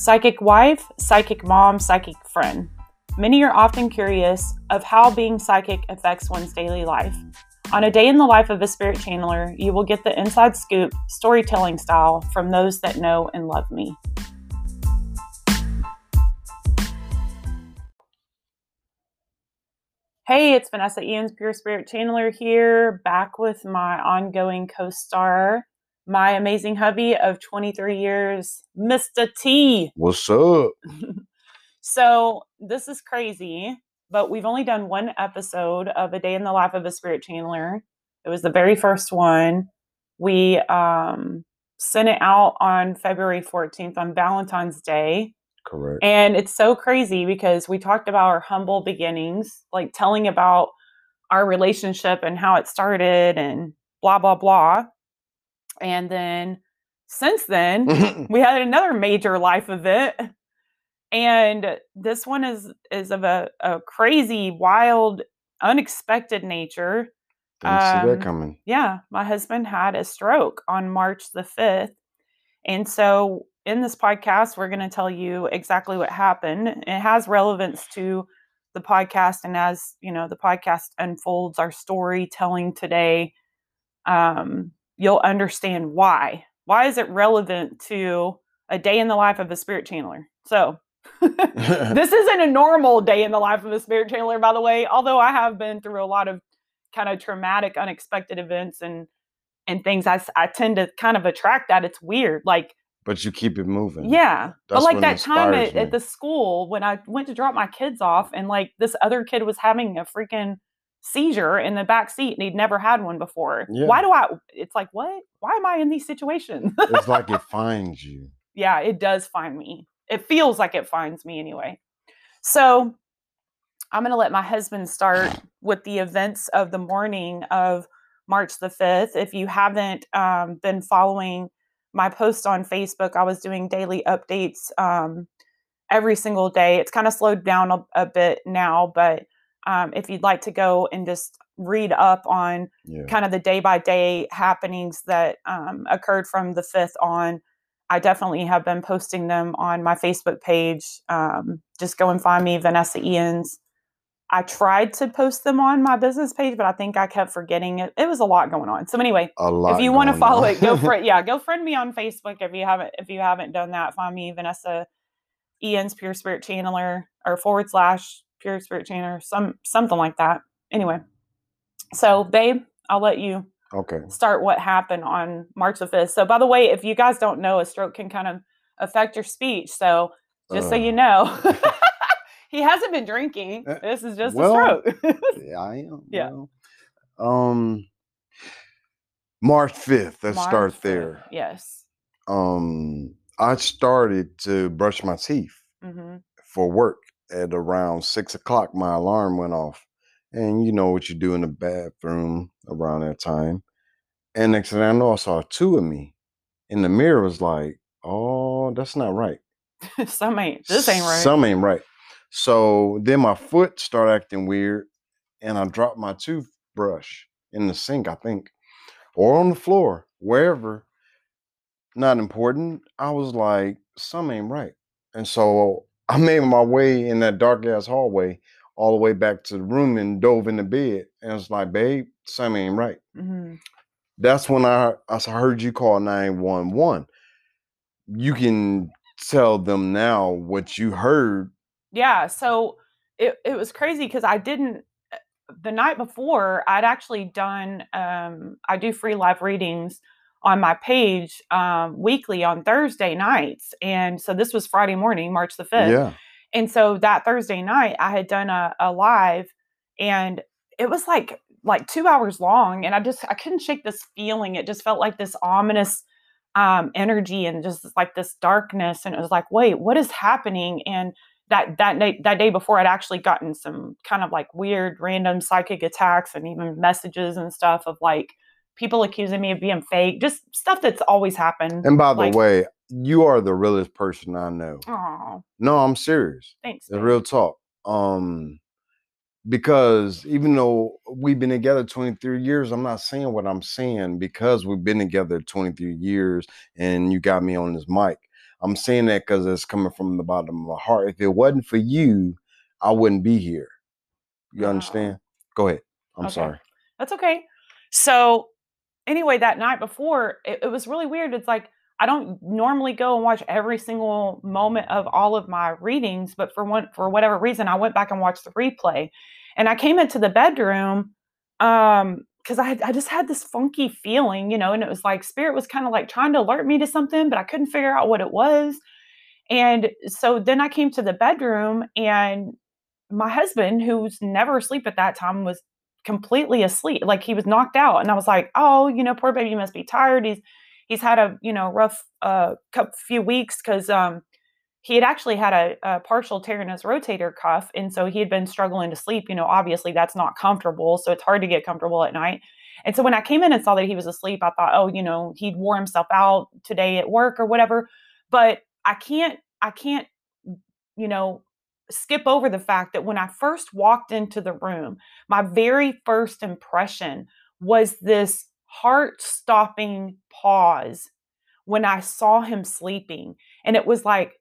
Psychic wife, psychic mom, psychic friend. Many are often curious of how being psychic affects one's daily life. On a day in the life of a spirit channeler, you will get the inside scoop, storytelling style from those that know and love me. Hey, it's Vanessa Ian's Pure Spirit Channeler here, back with my ongoing co star, my amazing hubby of 23 years, Mr. T. What's up? so, this is crazy, but we've only done one episode of A Day in the Life of a Spirit Channeler. It was the very first one. We um, sent it out on February 14th on Valentine's Day. Correct. And it's so crazy because we talked about our humble beginnings, like telling about our relationship and how it started and blah, blah, blah. And then since then, we had another major life event. And this one is is of a, a crazy, wild, unexpected nature. Didn't see Um, that coming. Yeah, my husband had a stroke on March the 5th. And so in this podcast, we're going to tell you exactly what happened. It has relevance to the podcast. And as you know, the podcast unfolds our storytelling today, um, you'll understand why. Why is it relevant to a day in the life of a spirit channeler? So this isn't a normal day in the life of a spirit channeler, by the way, although I have been through a lot of kind of traumatic, unexpected events and and things. I, I tend to kind of attract that. It's weird. Like, but you keep it moving. yeah. But like that time at, at the school when I went to drop my kids off and like this other kid was having a freaking seizure in the back seat and he'd never had one before. Yeah. Why do I it's like what? Why am I in these situations? It's like it finds you. yeah, it does find me. It feels like it finds me anyway. So I'm going to let my husband start with the events of the morning of March the 5th. If you haven't um, been following my post on Facebook, I was doing daily updates um, every single day. It's kind of slowed down a, a bit now, but um, if you'd like to go and just read up on Yeah. kind of the day by day happenings that um, occurred from the 5th on. I definitely have been posting them on my Facebook page. Um, just go and find me, Vanessa Ians. I tried to post them on my business page, but I think I kept forgetting it. It was a lot going on. So anyway, if you want to follow on. it, go for it. Yeah, go friend me on Facebook if you haven't if you haven't done that. Find me Vanessa Ian's Pure Spirit Channeler or forward slash Pure Spirit Channeler, some something like that. Anyway, so babe, I'll let you Okay. start what happened on March the 5th. So, by the way, if you guys don't know, a stroke can kind of affect your speech. So, just so you Uh, know, he hasn't been drinking. Uh, This is just well, a stroke. Yeah, I am. Yeah. well, Um. March fifth. Let's March start 5th, there. Yes. Um. I started to brush my teeth hmm for work at around six o'clock. My alarm went off, and you know what you do in the bathroom around that time. And next thing I know, I saw two of me in the mirror. Was like, oh, that's not right. Some ain't. This ain't right. Some ain't right. So then my foot started acting weird, and I dropped my toothbrush in the sink, I think, or on the floor, wherever. Not important. I was like, some ain't right. And so I made my way in that dark ass hallway all the way back to the room and dove in the bed. And it's like, babe, something ain't right. hmm That's when I, I heard you call 911. You can tell them now what you heard Yeah. So, it, it was crazy because I didn't, uh, the night before, I'd actually done, um, I do free live readings on my page um, weekly on Thursday nights. And so this was Friday morning, March the 5th. Yeah. And so that Thursday night, I had done a, a live and it was like, like two hours long. And I just, I couldn't shake this feeling. It just felt like this ominous um, energy and just like this darkness. And it was like, wait, what is happening? And that, that day, that day before I'd actually gotten some kind of like weird random psychic attacks and even messages and stuff of like people accusing me of being fake, just stuff that's always happened. And by the like- way, you are the realest person I know. Oh, No, I'm serious. thanks. The real talk. Um, because even though we've been together 23 years, I'm not saying what I'm saying because we've been together 23 years and you got me on this mic. I'm saying that because it's coming from the bottom of my heart. If it wasn't for you, I wouldn't be here. You Wow. understand? Go ahead. I'm Okay. sorry. That's okay. So anyway, that night before, it, it was really weird. It's like I don't normally go and watch every single moment of all of my readings, but for one for whatever reason, I went back and watched the replay. And I came into the bedroom um because I, I just had this funky feeling, you know, and it was like spirit was kind of like trying to alert me to something, but I couldn't figure out what it was. And so then I came to the bedroom and my husband, who's never asleep at that time, was completely asleep. Like he was knocked out. And I was like, oh, you know, poor baby must be tired. He's he's had a, you know, rough uh few weeks because um he had actually had a, a partial tear in his rotator cuff. And so he had been struggling to sleep. You know, obviously that's not comfortable. So it's hard to get comfortable at night. And so when I came in and saw that he was asleep, I thought, oh, you know, he'd wore himself out today at work or whatever. But I can't, I can't, you know, skip over the fact that when I first walked into the room, my very first impression was this heart stopping pause when I saw him sleeping. And it was like,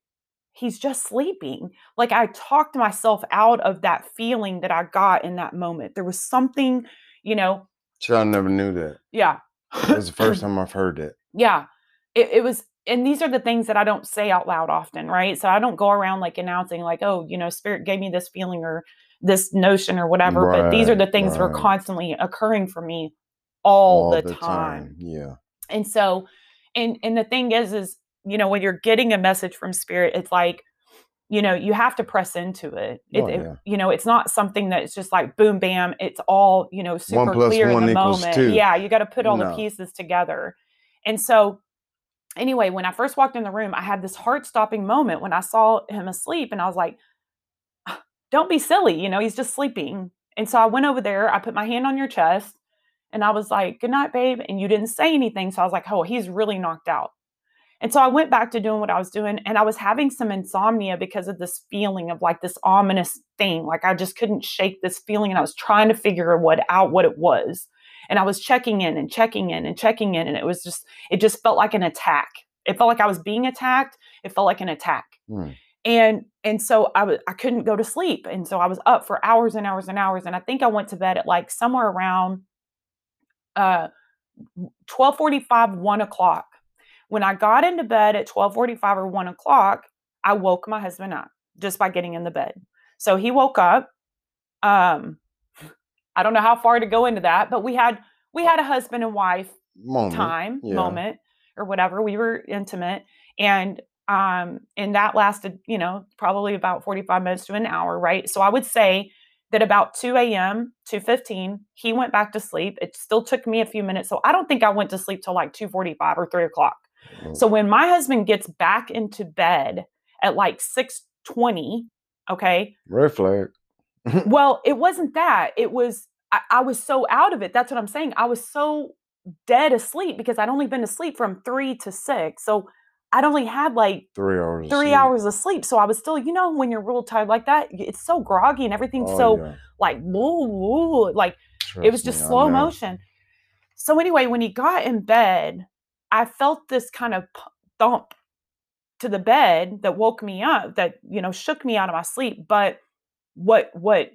he's just sleeping. Like I talked myself out of that feeling that I got in that moment. There was something, you know, See, I never knew that. yeah. That's the first time I've heard that. Yeah. It, it was, and these are the things that I don't say out loud often, right? So I don't go around like announcing, like, oh, you know, spirit gave me this feeling or this notion or whatever. but these are the Right, things that are constantly occurring for me all, the, time. Yeah. And so, and and the thing is, is you know, when you're getting a message from spirit, it's like, you know, you have to press into it. It, Oh, it- you know, it's not something that's just like boom, bam. It's all you know, super clear in the moment. two. Yeah, you got to put all the pieces together. And so, anyway, when I first walked in the room, I had this heart stopping moment when I saw him asleep, and I was like, "Don't be silly," you know, he's just sleeping. And so I went over there. I put my hand on your chest, and I was like, "Good night, babe." And you didn't say anything, so I was like, "Oh, he's really knocked out." And so I went back to doing what I was doing, and I was having some insomnia because of this feeling of like this ominous thing. Like I just couldn't shake this feeling, and I was trying to figure what out what it was. And I was checking in and checking in and checking in, and it was just it just felt like an attack. It felt like I was being attacked. It felt like an attack Hmm. and and so I was I couldn't go to sleep, and so I was up for hours and hours and hours, and I think I went to bed at like somewhere around uh twelve forty five, one o'clock. When I got into bed at twelve forty five or one o'clock, I woke my husband up just by getting in the bed. So he woke up. Um, I don't know how far to go into that, but we had we had a husband and wife Moment. time yeah. moment or whatever we were intimate and um and that lasted you know probably about 45 minutes to an hour right so i would say that about 2 a.m 2.15 he went back to sleep it still took me a few minutes so i don't think i went to sleep till like 2.45 or 3 o'clock Mm. so when my husband gets back into bed at like 6.20 okay Red flag. well, it wasn't that. It was I, I was so out of it. That's what I'm saying. I was so dead asleep because I'd only been asleep from three to six. So I'd only had like Three hours. of three sleep. hours of sleep. So I was still, you know, when you're real tired like that, it's so groggy and everything's Oh, so yeah. like woo, woo, like it was just me, slow motion. So anyway, when he got in bed, I felt this kind of thump to the bed that woke me up, that you know shook me out of my sleep. But what what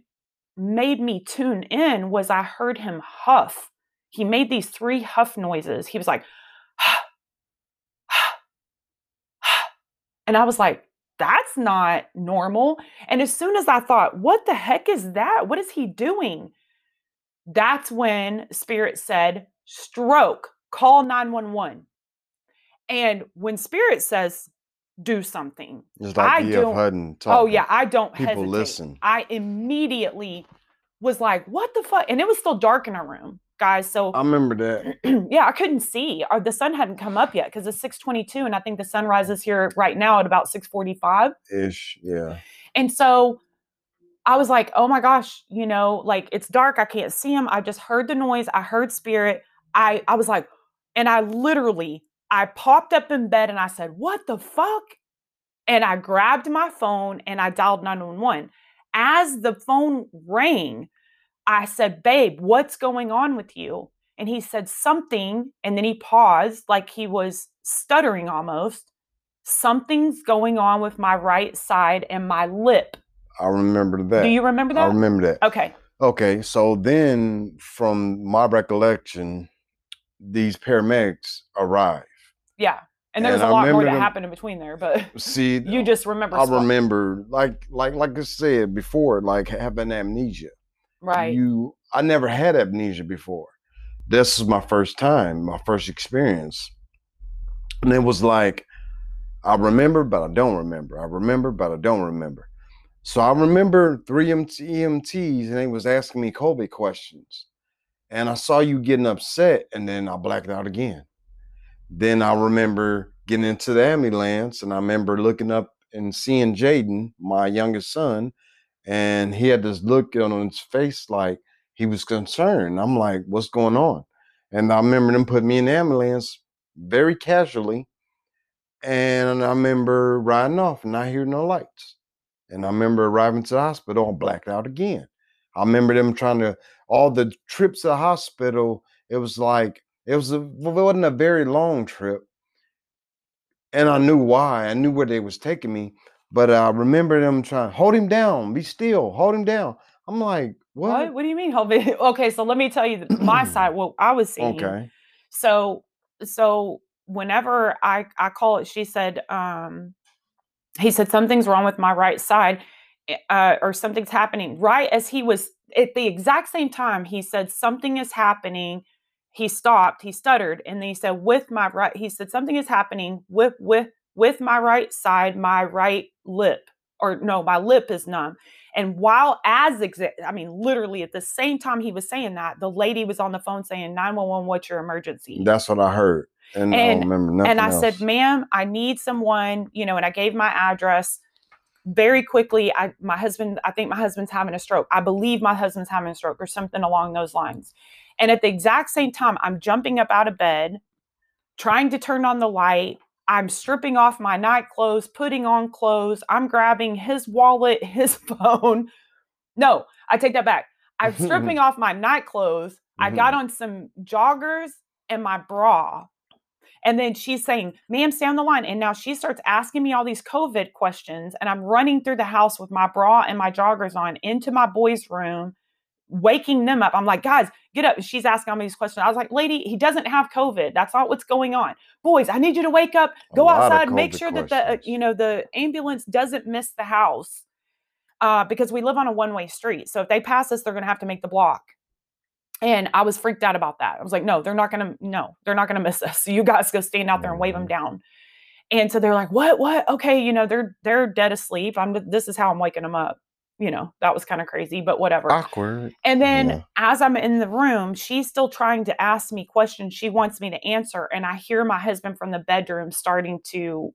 made me tune in was I heard him huff. He made these three huff noises. He was like, and I was like, that's not normal. And as soon as I thought, what the heck is that? What is he doing? That's when Spirit said, stroke, call 911. And when Spirit says, do something, It's like I don't- Hutton oh yeah, I don't People hesitate. listen. I immediately was like, what the fuck? And it was still dark in our room, guys. So I remember that. yeah, I couldn't see. Or the sun hadn't come up yet because it's 622 and I think the sun rises here right now at about 645. Ish. Yeah. And so I was like, oh my gosh, you know, like it's dark. I can't see him. I just heard the noise. I heard spirit. I I was like, and I literally I popped up in bed and I said, what the fuck? And I grabbed my phone and I dialed 911. As the phone rang, I said, babe, what's going on with you? And he said something, and then he paused, like he was stuttering almost. something's going on with my right side and my lip. I remember that. Do you remember that? I remember that. Okay. Okay, so then from my recollection, these paramedics arrive. Yeah. And there was And a lot more that them- happened in between there, but See, you just remember. I spot- remember, like, like, like I said before, like having amnesia. Right. You, I never had amnesia before. This is my first time, my first experience, and it was like, I remember, but I don't remember. I remember, but I don't remember. So I remember three MT EMTs, and they was asking me COVID questions, and I saw you getting upset, and then I blacked out again. Then I remember getting into the ambulance, and I remember looking up and seeing Jaden, my youngest son, and he had this look on his face like he was concerned. I'm like, what's going on? And I remember them putting me in the ambulance very casually. And I remember riding off and not hearing no lights. And I remember arriving to the hospital and blacked out again. I remember them trying to all the trips to the hospital. It was like it was a it wasn't a very long trip. And I knew why. I knew where they was taking me. But I remember them trying, to hold him down, be still, hold him down. I'm like, what? what? What do you mean? Hold me- Okay, so let me tell you my side. What I was seeing. Okay. So so whenever I I call it, she said, um, he said something's wrong with my right side, eh, uh, or something's happening. Right as he was at the exact same time, he said something is happening. He stopped. He stuttered, and then he said, "With my right," he said, "Something is happening with with with my right side, my right lip, or no, my lip is numb." And while as exa- I mean, literally at the same time he was saying that, the lady was on the phone saying, 911, what's your emergency? That's what I heard. And, I And- don't remember nothing and I said, ma'am, I need someone, you know, and I gave my address very quickly. I my husband, I think my husband's having a stroke. I believe my husband's having a stroke or something along those lines. And at the exact same time, I'm jumping up out of bed, trying to turn on the light. I'm stripping off my night clothes, putting on clothes. I'm grabbing his wallet, his phone. No, I take that back. I'm stripping off my night clothes. I got mm-hmm. on some joggers and my bra. And then she's saying, ma'am, stay on the line. And now she starts asking me all these COVID questions. And I'm running through the house with my bra and my joggers on into my boys' room, waking them up. I'm like, guys, get up. She's asking all these questions. I was like, lady, he doesn't have COVID. That's not what's going on. Boys, I need you to wake up, go outside, make sure that the, uh, you know, the ambulance doesn't miss the house. Uh, because we live on a one-way street. So if they pass us, they're gonna have to make the block. And I was freaked out about that. I was like, no, they're not gonna, no, they're not gonna miss us. So you guys go stand out there and wave them Mhm. down. And so they're like, what, what? Okay, you know, they're they're dead asleep. I'm this is how I'm waking them up. You know, that was kind of crazy, but whatever. Awkward. And then Yeah. as I'm in the room, she's still trying to ask me questions she wants me to answer. And I hear my husband from the bedroom starting to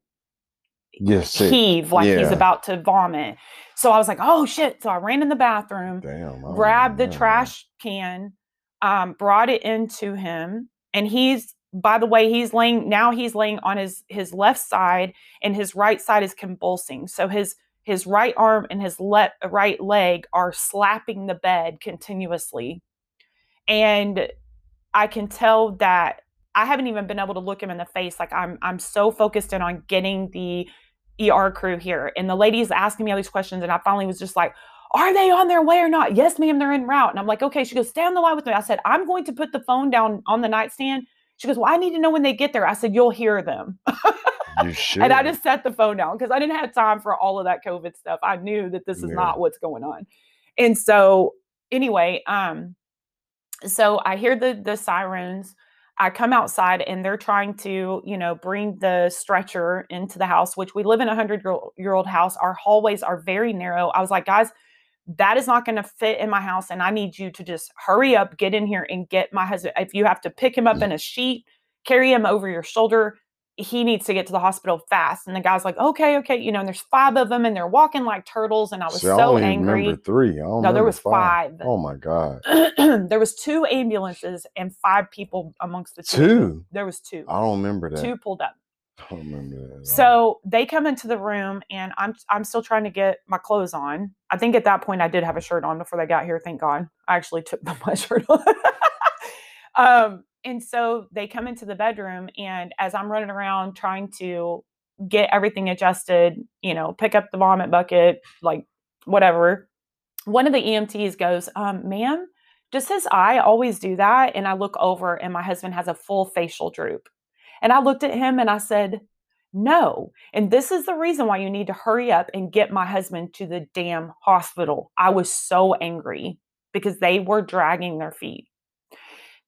Yes, heave like he's about to vomit. So I was like, oh shit. So I ran in the bathroom, Damn. I grabbed the trash can, um, brought it into him. And he's, by the way, he's laying, now he's laying on his, his left side and his right side is convulsing. So his, his right arm and his left right leg are slapping the bed continuously. And I can tell that I haven't even been able to look him in the face. Like I'm I'm so focused in on getting the ER crew here. And the lady's asking me all these questions. And I finally was just like, are they on their way or not? Yes, ma'am, they're in route. And I'm like, okay. She goes, stay on the line with me. I said, I'm going to put the phone down on the nightstand. She goes, Well, I need to know when they get there. I said, You'll hear them. You should. And I just set the phone down because I didn't have time for all of that COVID stuff. I knew that this is Yeah. not what's going on. And so anyway, um, so I hear the the sirens. I come outside and they're trying to, you know, bring the stretcher into the house, which we live in a hundred year old- year old house. Our hallways are very narrow. I was like, guys, that is not going to fit in my house. And I need you to just hurry up, get in here and get my husband. If you have to pick him up in a sheet, carry him over your shoulder, he needs to get to the hospital fast. And the guy's like, okay, okay. You know, and there's five of them and they're walking like turtles. And I was I so only angry. remember three. I don't No, there was five. Oh my god. there was two ambulances and five people amongst the two. Two. There was two. I don't remember that. Two pulled up. I don't remember that. So they come into the room and I'm I'm still trying to get my clothes on. I think at that point I did have a shirt on before they got here. Thank God. I actually took my shirt on. um, and so they come into the bedroom and as I'm running around trying to get everything adjusted, you know, pick up the vomit bucket, like whatever. One of the EMTs goes, um, ma'am, does his eye always do that? And I look over and my husband has a full facial droop. And I looked at him and I said, no. And this is the reason why you need to hurry up and get my husband to the damn hospital. I was so angry because they were dragging their feet.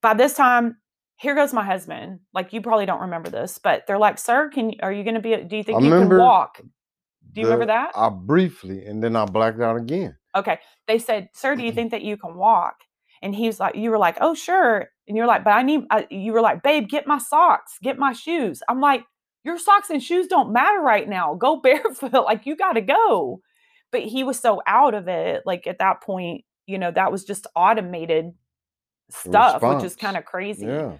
By this time, here goes my husband. Like you probably don't remember this, but they're like, "Sir, can are you going to be? Do you think I you can walk?" Do you the- remember that? I briefly, and then I blacked out again. Okay. They said, "Sir, do you mm-hmm. think that you can walk?" And he was like, "You were like, oh sure." And you're like, "But I need." I, you were like, "Babe, get my socks, get my shoes." I'm like, "Your socks and shoes don't matter right now. Go barefoot. like you got to go." But he was so out of it. Like at that point, you know, that was just automated stuff, which is kind of crazy. Yeah.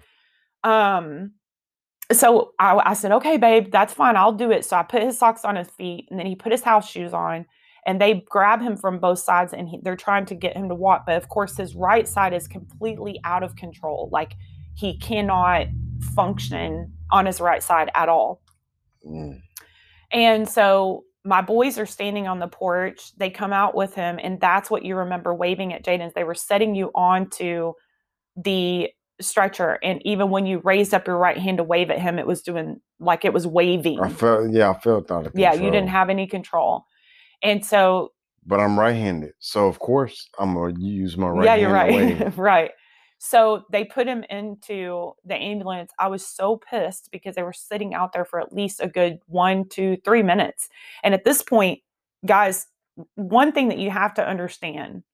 Um, so I, I said, okay, babe, that's fine. I'll do it. So I put his socks on his feet and then he put his house shoes on and they grab him from both sides and he, they're trying to get him to walk. But of course, his right side is completely out of control. Like he cannot function on his right side at all. Mm. And so my boys are standing on the porch. They come out with him, and that's what you remember waving at Jaden's. They were setting you onto the stretcher, and even when you raised up your right hand to wave at him, it was doing like it was waving. I felt, yeah, I felt out of Yeah, you didn't have any control. And so, But I'm right-handed, so of course I'm gonna use my right yeah, you're right. right. So they put him into the ambulance. I was so pissed because they were sitting out there for at least a good one, two, three minutes. And at this point, guys, one thing that you have to understand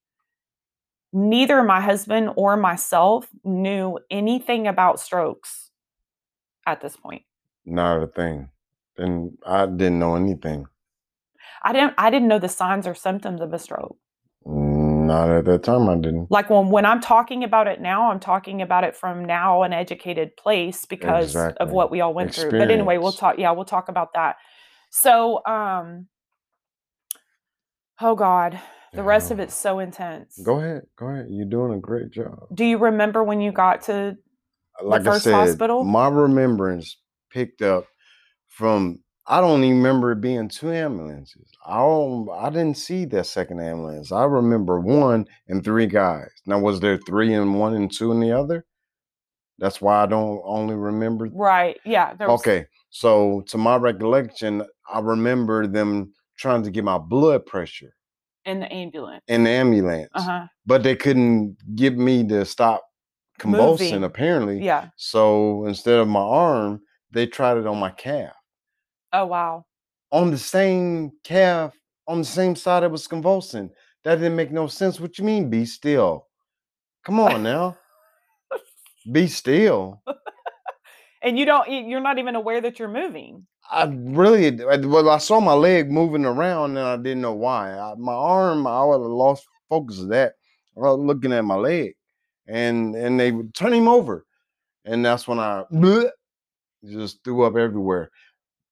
neither my husband or myself knew anything about strokes at this point. Not a thing. And I didn't know anything. I didn't I didn't know the signs or symptoms of a stroke. Not at that time. I didn't. Like when when I'm talking about it now, I'm talking about it from now an educated place because of what we all went through. But anyway, we'll talk yeah, we'll talk about that. So um oh god, the rest of it's so intense. Go ahead. Go ahead. You're doing a great job. Do you remember when you got to Like I first said, hospital? my remembrance picked up from. I don't even remember it being two ambulances. I don't. I didn't see that second ambulance. I remember one and three guys. Now, was there three and one and two in the other? That's why I don't only remember right? Yeah, there was Okay, so to my recollection, I remember them trying to get my blood pressure in the ambulance. in the ambulance, Uh-huh. but they couldn't get me to stop convulsing. Moving. Apparently, Yeah. So instead of my arm, they tried it on my calf, Oh wow. on the same calf, on the same side it was convulsing. That didn't make no sense. What you mean, be still? Come on now, be still. And you don't you- you're not even aware that you're moving. I really, well, I saw my leg moving around and I didn't know why. I, my arm, I would have lost focus of that. I was looking at my leg, and and they would turn him over, and that's when I bleh, just threw up everywhere.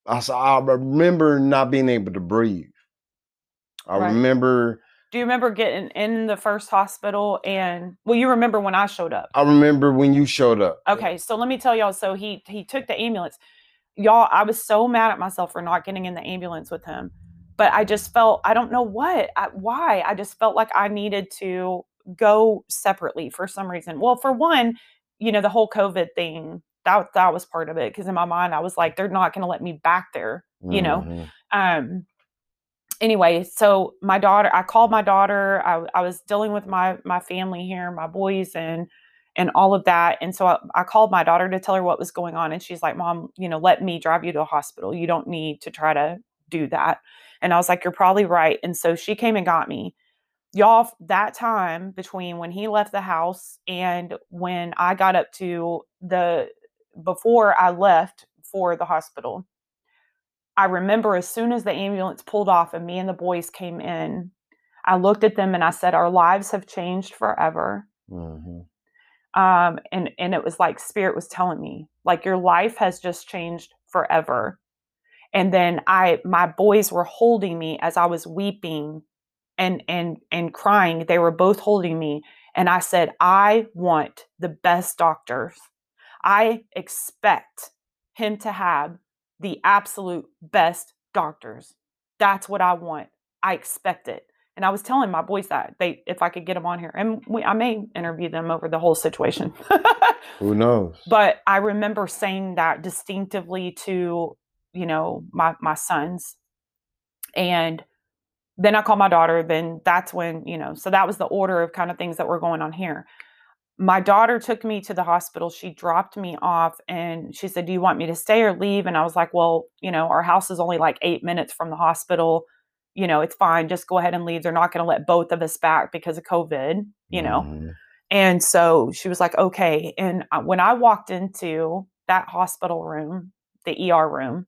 I saw, I remember not being able to breathe. I Right. remember, Do you remember getting in the first hospital and well you remember when I showed up? I remember when you showed up. Okay, so let me tell y'all. So he he took the ambulance. Y'all, I was so mad at myself for not getting in the ambulance with him. But I just felt I don't know what, I, why. I just felt like I needed to go separately for some reason. Well, for one, you know, the whole COVID thing that that was part of it because in my mind I was like, they're not going to let me back there. You know, Mhm. um anyway so my daughter i called my daughter i, I was dealing with my my family here my boys and and all of that and so I, I called my daughter to tell her what was going on and she's like mom you know let me drive you to a hospital you don't need to try to do that and i was like you're probably right and so she came and got me y'all that time between when he left the house and when i got up to the before i left for the hospital I remember as soon as the ambulance pulled off and me and the boys came in, I looked at them and I said, Our lives have changed forever. Mhm. Um, and, and it was like Spirit was telling me, like, your life has just changed forever. And then I my boys were holding me as I was weeping and and and crying. They were both holding me. And I said, I want the best doctors. I expect him to have the absolute best doctors. That's what I want. I expect it. And I was telling my boys that they, if I could get them on here, and we, I may interview them over the whole situation. Who knows? but I remember saying that distinctively to, you know, my my sons, and then I called my daughter. Then that's when you know. So that was the order of kind of things that were going on here. My daughter took me to the hospital. She dropped me off, and she said, "Do you want me to stay or leave?" And I was like, "Well, you know, our house is only like eight minutes from the hospital." You know, it's fine, just go ahead and leave. They're not going to let both of us back because of COVID, you know. Mhm. And so she was like, okay. And uh, when I walked into that hospital room, the ER room,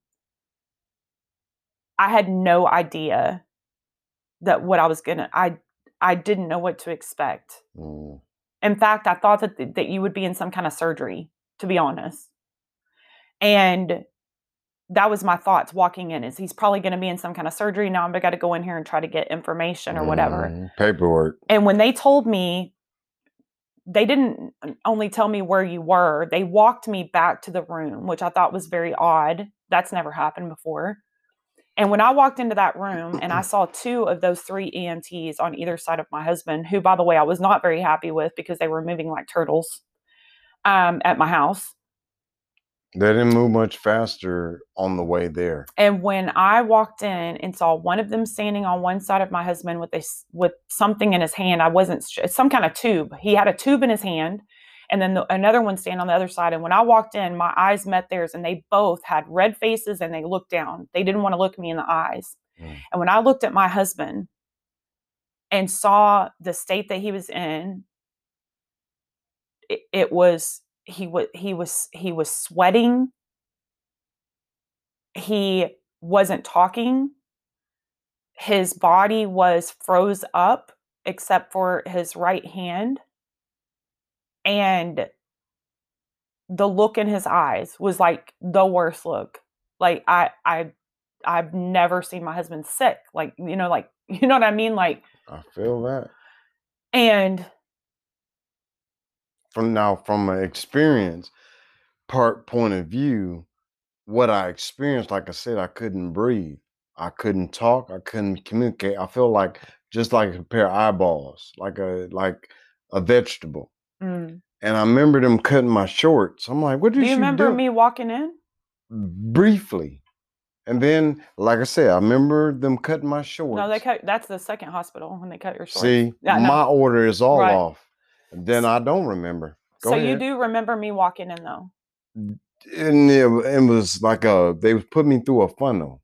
I had no idea that what I was going to, I, I didn't know what to expect. Mm. In fact, I thought that, that you would be in some kind of surgery, to be honest. And that was my thoughts walking in is he's probably going to be in some kind of surgery. Now I'm got to go in here and try to get information or whatever. Mhm. Paperwork. And when they told me, they didn't only tell me where you were, they walked me back to the room, which I thought was very odd. That's never happened before. And when I walked into that room and I saw two of those three EMTs on either side of my husband, who, by the way, I was not very happy with because they were moving like turtles um, at my house. They didn't move much faster on the way there. And when I walked in and saw one of them standing on one side of my husband with a with something in his hand, I wasn't some kind of tube. He had a tube in his hand, and then the, another one standing on the other side. And when I walked in, my eyes met theirs, and they both had red faces and they looked down. They didn't want to look me in the eyes. Mm. And when I looked at my husband and saw the state that he was in, it, it was he was he was he was sweating. He wasn't talking. His body was froze up except for his right hand. And the look in his eyes was like the worst look. Like i i i've never seen my husband sick like you know like you know what i mean? Like I feel that. and From now, from an experience part point of view, what I experienced, like I said, I couldn't breathe. I couldn't talk. I couldn't communicate. I feel like just like a pair of eyeballs, like a like a vegetable. mm. And I remember them cutting my shorts. I'm like, what do did you remember do? me walking in briefly. And then, like I said, I remember them cutting my shorts. no they cut that's the second hospital when they cut your shorts See, Yeah, my order is all Right. off. Then I don't remember. Go so you do remember me walking in though And it, it was like a they put me through a funnel.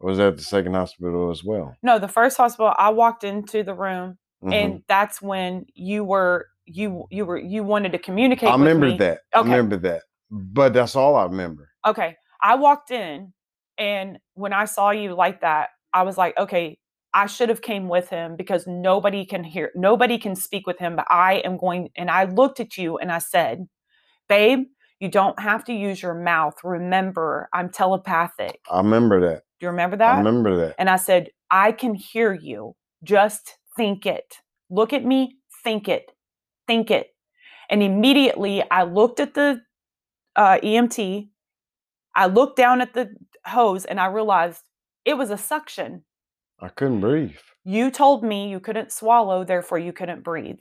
Was that the second hospital as well. no the first hospital i walked into the room Mhm. and that's when you were you you were you wanted to communicate I remember me. that. I remember that. But that's all I remember. okay i walked in and when i saw you like that i was like okay i should have came with him because nobody can hear nobody can speak with him but i am going and i looked at you and i said babe you don't have to use your mouth remember i'm telepathic I remember that. do you remember that? I remember that. And I said, I can hear you. Just think it. Look at me, think it, think it. And immediately I looked at the uh, EMT. I looked down at the hose and I realized it was a suction. I couldn't breathe. You told me you couldn't swallow, therefore you couldn't breathe.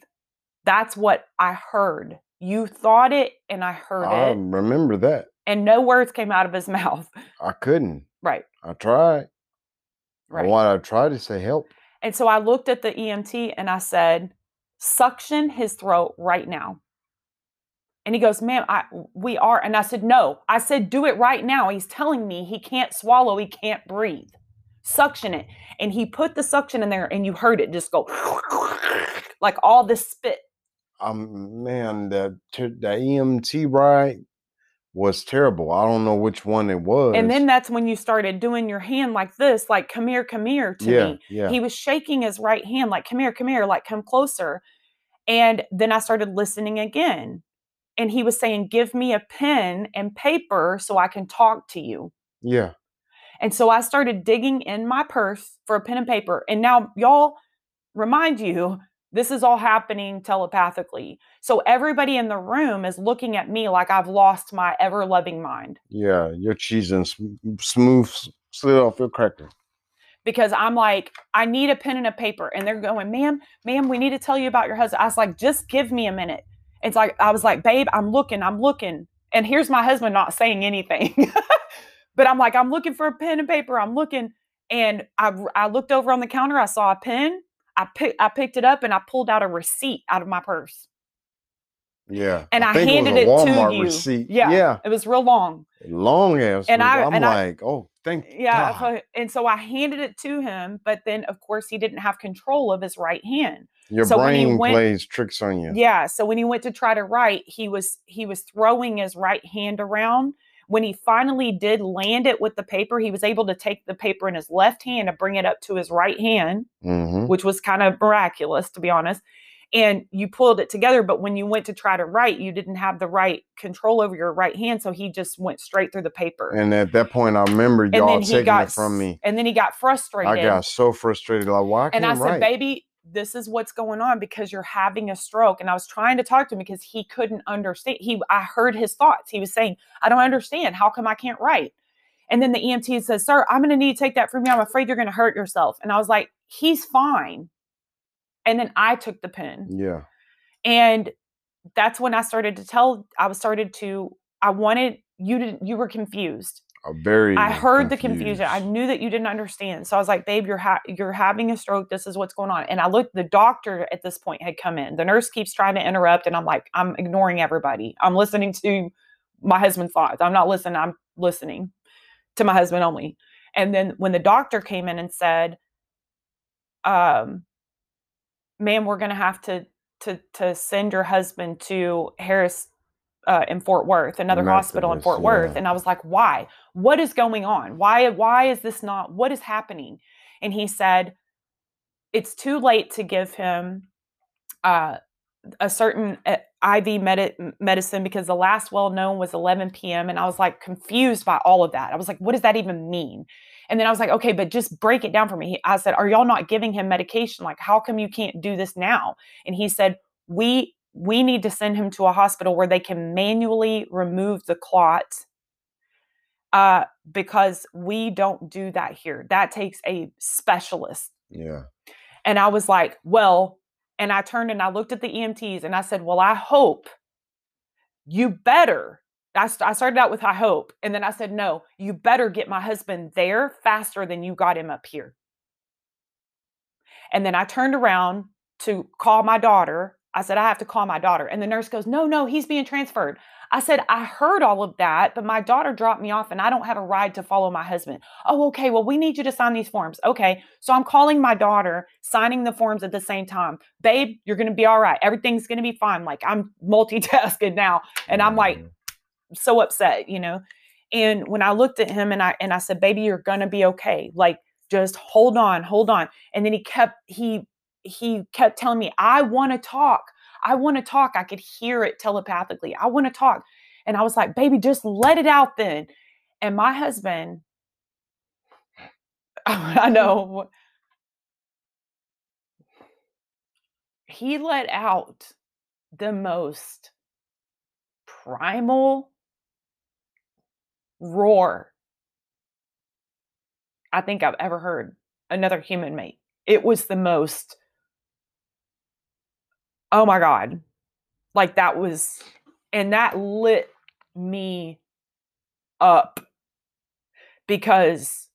That's what I heard. You thought it and I heard it. I it, remember that. and no words came out of his mouth. I couldn't. Right, I tried. right. What I tried to say help. And so I looked at the EMT and I said, suction his throat right now. And he goes, ma'am, I we are. And I said, no. I said, do it right now. He's telling me he can't swallow, he can't breathe. Suction it. And he put the suction in there and you heard it just go like all this spit. Um, man, the the EMT ride was terrible. I don't know which one it was. And then that's when you started doing your hand like this, like come here, come here to yeah, me. yeah. He was shaking his right hand, like, come here, come here, like, come closer. And then I started listening again. And he was saying, give me a pen and paper so I can talk to you. yeah. And so I started digging in my purse for a pen and paper. And now, y'all, remind you, This is all happening telepathically. So everybody in the room is looking at me like I've lost my ever loving mind. Yeah, your cheese and smooth slid off your cracker. Because I'm like, I need a pen and a paper. And they're going, ma'am, ma'am, we need to tell you about your husband. I was like, just give me a minute. It's like, I was like, babe, I'm looking, I'm looking. And here's my husband not saying anything. but I'm like, I'm looking for a pen and paper. I'm looking. And I, I looked over on the counter. I saw a pen. I picked I picked it up and I pulled out a receipt out of my purse. Yeah. And I, think handed it, it, to you. receipt. Yeah. Yeah. It was real long. Long ass. And. I- I'm and I- like, oh, thank Yeah. God. And so I handed it to him, but then of course he didn't have control of his right hand. Your so when he brain went- plays tricks on you. Yeah. So when he went to try to write, he was he was throwing his right hand around. When he finally did land it with the paper, he was able to take the paper in his left hand and bring it up to his right hand, hmm which was kind of miraculous, to be honest. And you pulled it together, but when you went to try to write, you didn't have the right control over your right hand, so he just went straight through the paper. And at that point, I remember y'all taking got it from me. And then he got frustrated. I got so frustrated. Like, why can't and I said, write? baby, this is what's going on because you're having a stroke. And I was trying to talk to him because he couldn't understand. He I heard his thoughts. He was saying, I don't understand. How come I can't write? And then the EMT says, Sir, I'm gonna need to take that from you. I'm afraid you're gonna hurt yourself. And I was like, He's fine. And then I took the pen. Yeah. And that's when I started to tell, I was started to, I wanted you to, you were confused. A very. I heard the confusion. I knew that you didn't understand. So I was like, "Babe, you're ha- you're having a stroke. This is what's going on." And I looked. The doctor at this point had come in. The nurse keeps trying to interrupt, and I'm like, "I'm ignoring everybody. I'm listening to my husband's thoughts. I'm not listening. I'm listening to my husband only." And then when the doctor came in and said, "Um, ma'am, we're going to have to to to send your husband to Harris." Uh, in Fort Worth, another hospital in Fort Worth, yeah. and I was like, "Why? what is going on? Why why is this not what is happening? And he said it's too late to give him uh, a certain uh, iv medi- medicine because the last well known was 11 p.m and i was like confused by all of that. I was like what does that even mean and then i was like okay but just break it down for me. He- i said are y'all not giving him medication? Like how come you can't do this now? And he said we we need to send him to a hospital where they can manually remove the clot uh, because we don't do that here. That takes a specialist. Yeah. And I was like, well, and I turned and I looked at the EMTs and I said, well, I hope you better. I, st- I started out with I hope. And then I said, no, you better get my husband there faster than you got him up here. And then I turned around to call my daughter. I said, I have to call my daughter. And the nurse goes, No, no, he's being transferred. I said, I heard all of that, but my daughter dropped me off and I don't have a ride to follow my husband. Oh, okay. Well, we need you to sign these forms. Okay. So I'm calling my daughter, signing the forms at the same time. Babe, you're going to be all right. Everything's going to be fine. Like I'm multitasking now. And I'm like, Mhm. so upset, you know. And when I looked at him and I and I said, "Baby, you're going to be okay. Like just hold on, hold on." And then he kept he he kept telling me, "I want to talk. I want to talk." I could hear it telepathically. I want to talk. And I was like, "Baby, just let it out then." And my husband I know he let out the most primal roar I think I've ever heard another human make. It was the most, oh my God. Like that was, and that lit me up because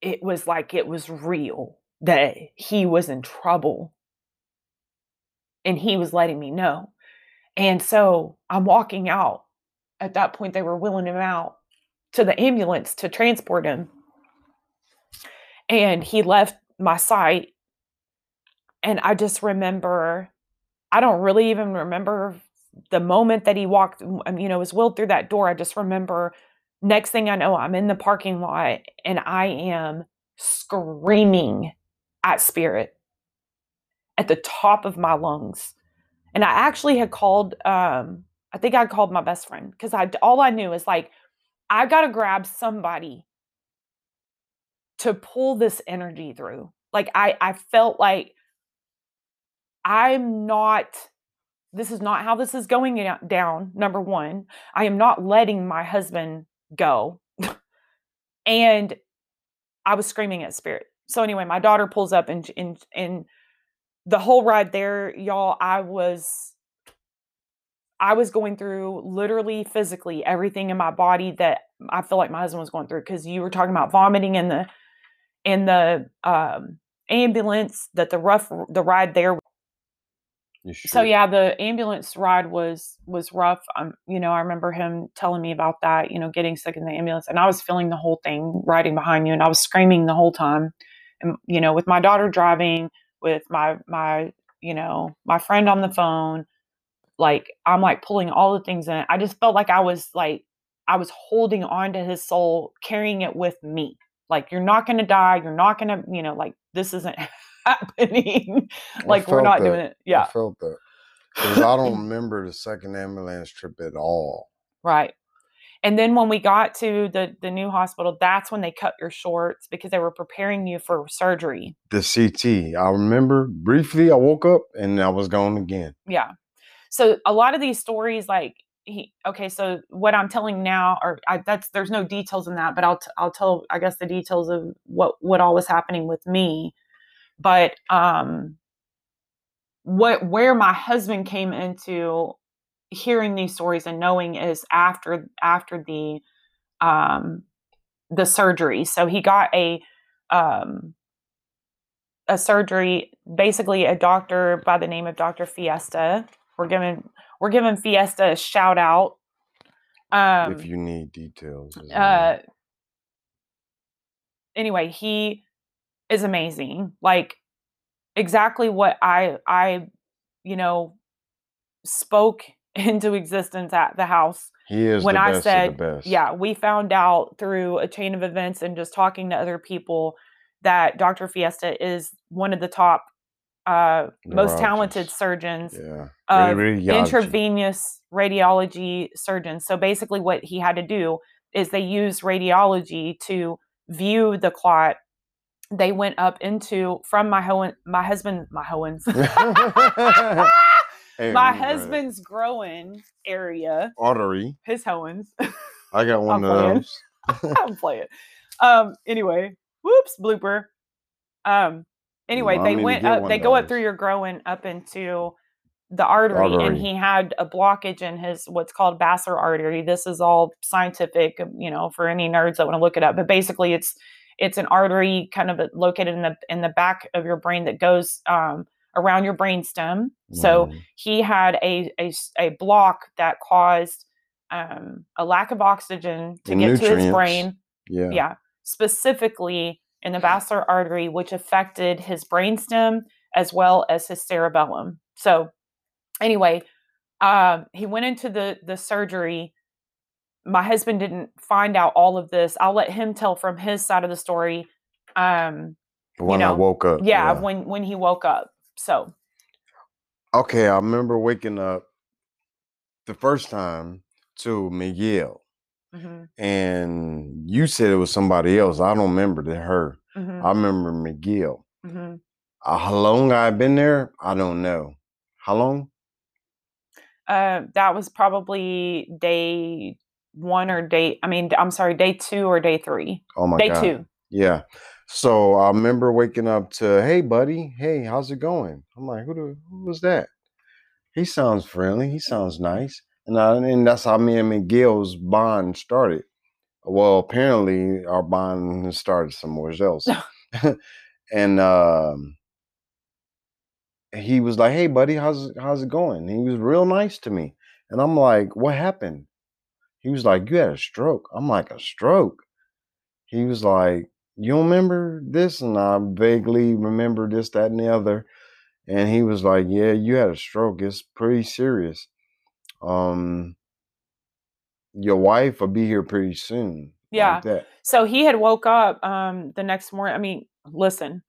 it was like it was real that he was in trouble and he was letting me know. And so I'm walking out. At that point, they were wheeling him out to the ambulance to transport him. And he left my sight. And I just remember, I don't really even remember the moment that he walked, you know, was wheeled through that door. I just remember next thing I know, I'm in the parking lot and I am screaming at spirit at the top of my lungs. And I actually had called, um, I think I called my best friend because I all I knew is like, I've gotta grab somebody to pull this energy through. Like I I felt like I'm not this is not how this is going down. Number 1, I am not letting my husband go. and I was screaming at spirit. So anyway, my daughter pulls up and and and the whole ride there, y'all, I was I was going through literally physically everything in my body that I feel like my husband was going through because you were talking about vomiting in the in the um, ambulance that the rough the ride there So yeah the ambulance ride was was rough um you know i remember him telling me about that you know getting sick in the ambulance and i was feeling the whole thing riding behind you and i was screaming the whole time and you know with my daughter driving with my my you know my friend on the phone like i'm like pulling all the things in i just felt like i was like i was holding on to his soul carrying it with me like you're not going to die you're not going to you know like this isn't happening like we're not that. doing it Yeah. I felt that. Because I don't remember the second ambulance trip at all. Right. And then when we got to the the new hospital, that's when they cut your shorts because they were preparing you for surgery. The CT. I remember briefly I woke up and I was gone again. Yeah. So a lot of these stories like he okay, so what I'm telling now or I, that's there's no details in that, but I'll t- I'll tell I guess the details of what what all was happening with me. But um what where my husband came into hearing these stories and knowing is after after the um the surgery so he got a um a surgery basically a doctor by the name of dr fiesta we're giving we're giving fiesta a shout out um if you need details. uh anyway he is amazing like exactly what i i you know spoke into existence at the house he is when the I best said, of the best. yeah, we found out through a chain of events and just talking to other people that Dr. Fiesta is one of the top, uh, most talented surgeons Yeah. of Radiology. intravenous radiology surgeons. So basically, what he had to do is they use radiology to view the clot. They went up into from my ho- my husband my Hohen's Hey, my husband's growing area artery. his Hohen's. I got one I'm of playing. those. I'm playing. Um. Anyway, whoops, blooper. Um. Anyway, they went up. They go up through your growing up into the artery, and he had a blockage in his what's called basilar artery. This is all scientific, um, you know, for any nerds that want to look it up. But basically, it's it's an artery kind of located in the in the back of your brain that goes um, around your brain brainstem. So he had a a block that caused um, a lack of oxygen to And get to his brain. yeah. Yeah, specifically in the vascular artery, which affected his brainstem as well as his cerebellum. So, anyway, um, he went into the the surgery. My husband didn't find out all of this. I'll let him tell from his side of the story. Um, When I know, woke up. yeah, when when he woke up. So, Okay, I remember waking up the first time to Miguel, mhm, and you said it was somebody else. I don't remember the her. mhm, I remember Miguel. mhm. Uh, how long I've been there, I don't know. How long? Uh, that was probably day one or day. I mean, I'm sorry, day two or day three. Oh my day god. two. Yeah. So I remember waking up to, hey buddy, hey, how's it going? I'm like, who the who was that? He sounds friendly. He sounds nice. And I, and that's how me and Miguel's bond started. Well, apparently our bond started somewhere else. and um he was like, Hey buddy, how's how's it going? And he was real nice to me. And I'm like, What happened? He was like, You had a stroke. I'm like, a stroke. He was like, You remember this? And I vaguely remember this, that, and the other. And he was like, Yeah, you had a stroke. It's pretty serious. Um your wife will be here pretty soon. Yeah. Like that. So he had woke up um, the next morning. I mean, listen,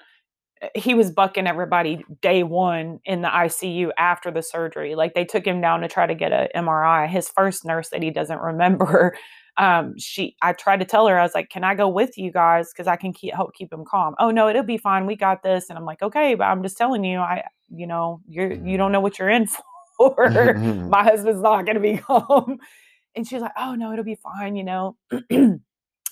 he was bucking everybody day one in the ICU after the surgery. Like they took him down to try to get a MRI. His first nurse that he doesn't remember, um, she I tried to tell her, I was like, Can I go with you guys? Because I can keep help keep him calm. Oh no, it'll be fine. We got this. And I'm like, okay, but I'm just telling you, I you know, you're you don't know what you're in for. My husband's not gonna be calm. And she's like, Oh no, it'll be fine, you know. and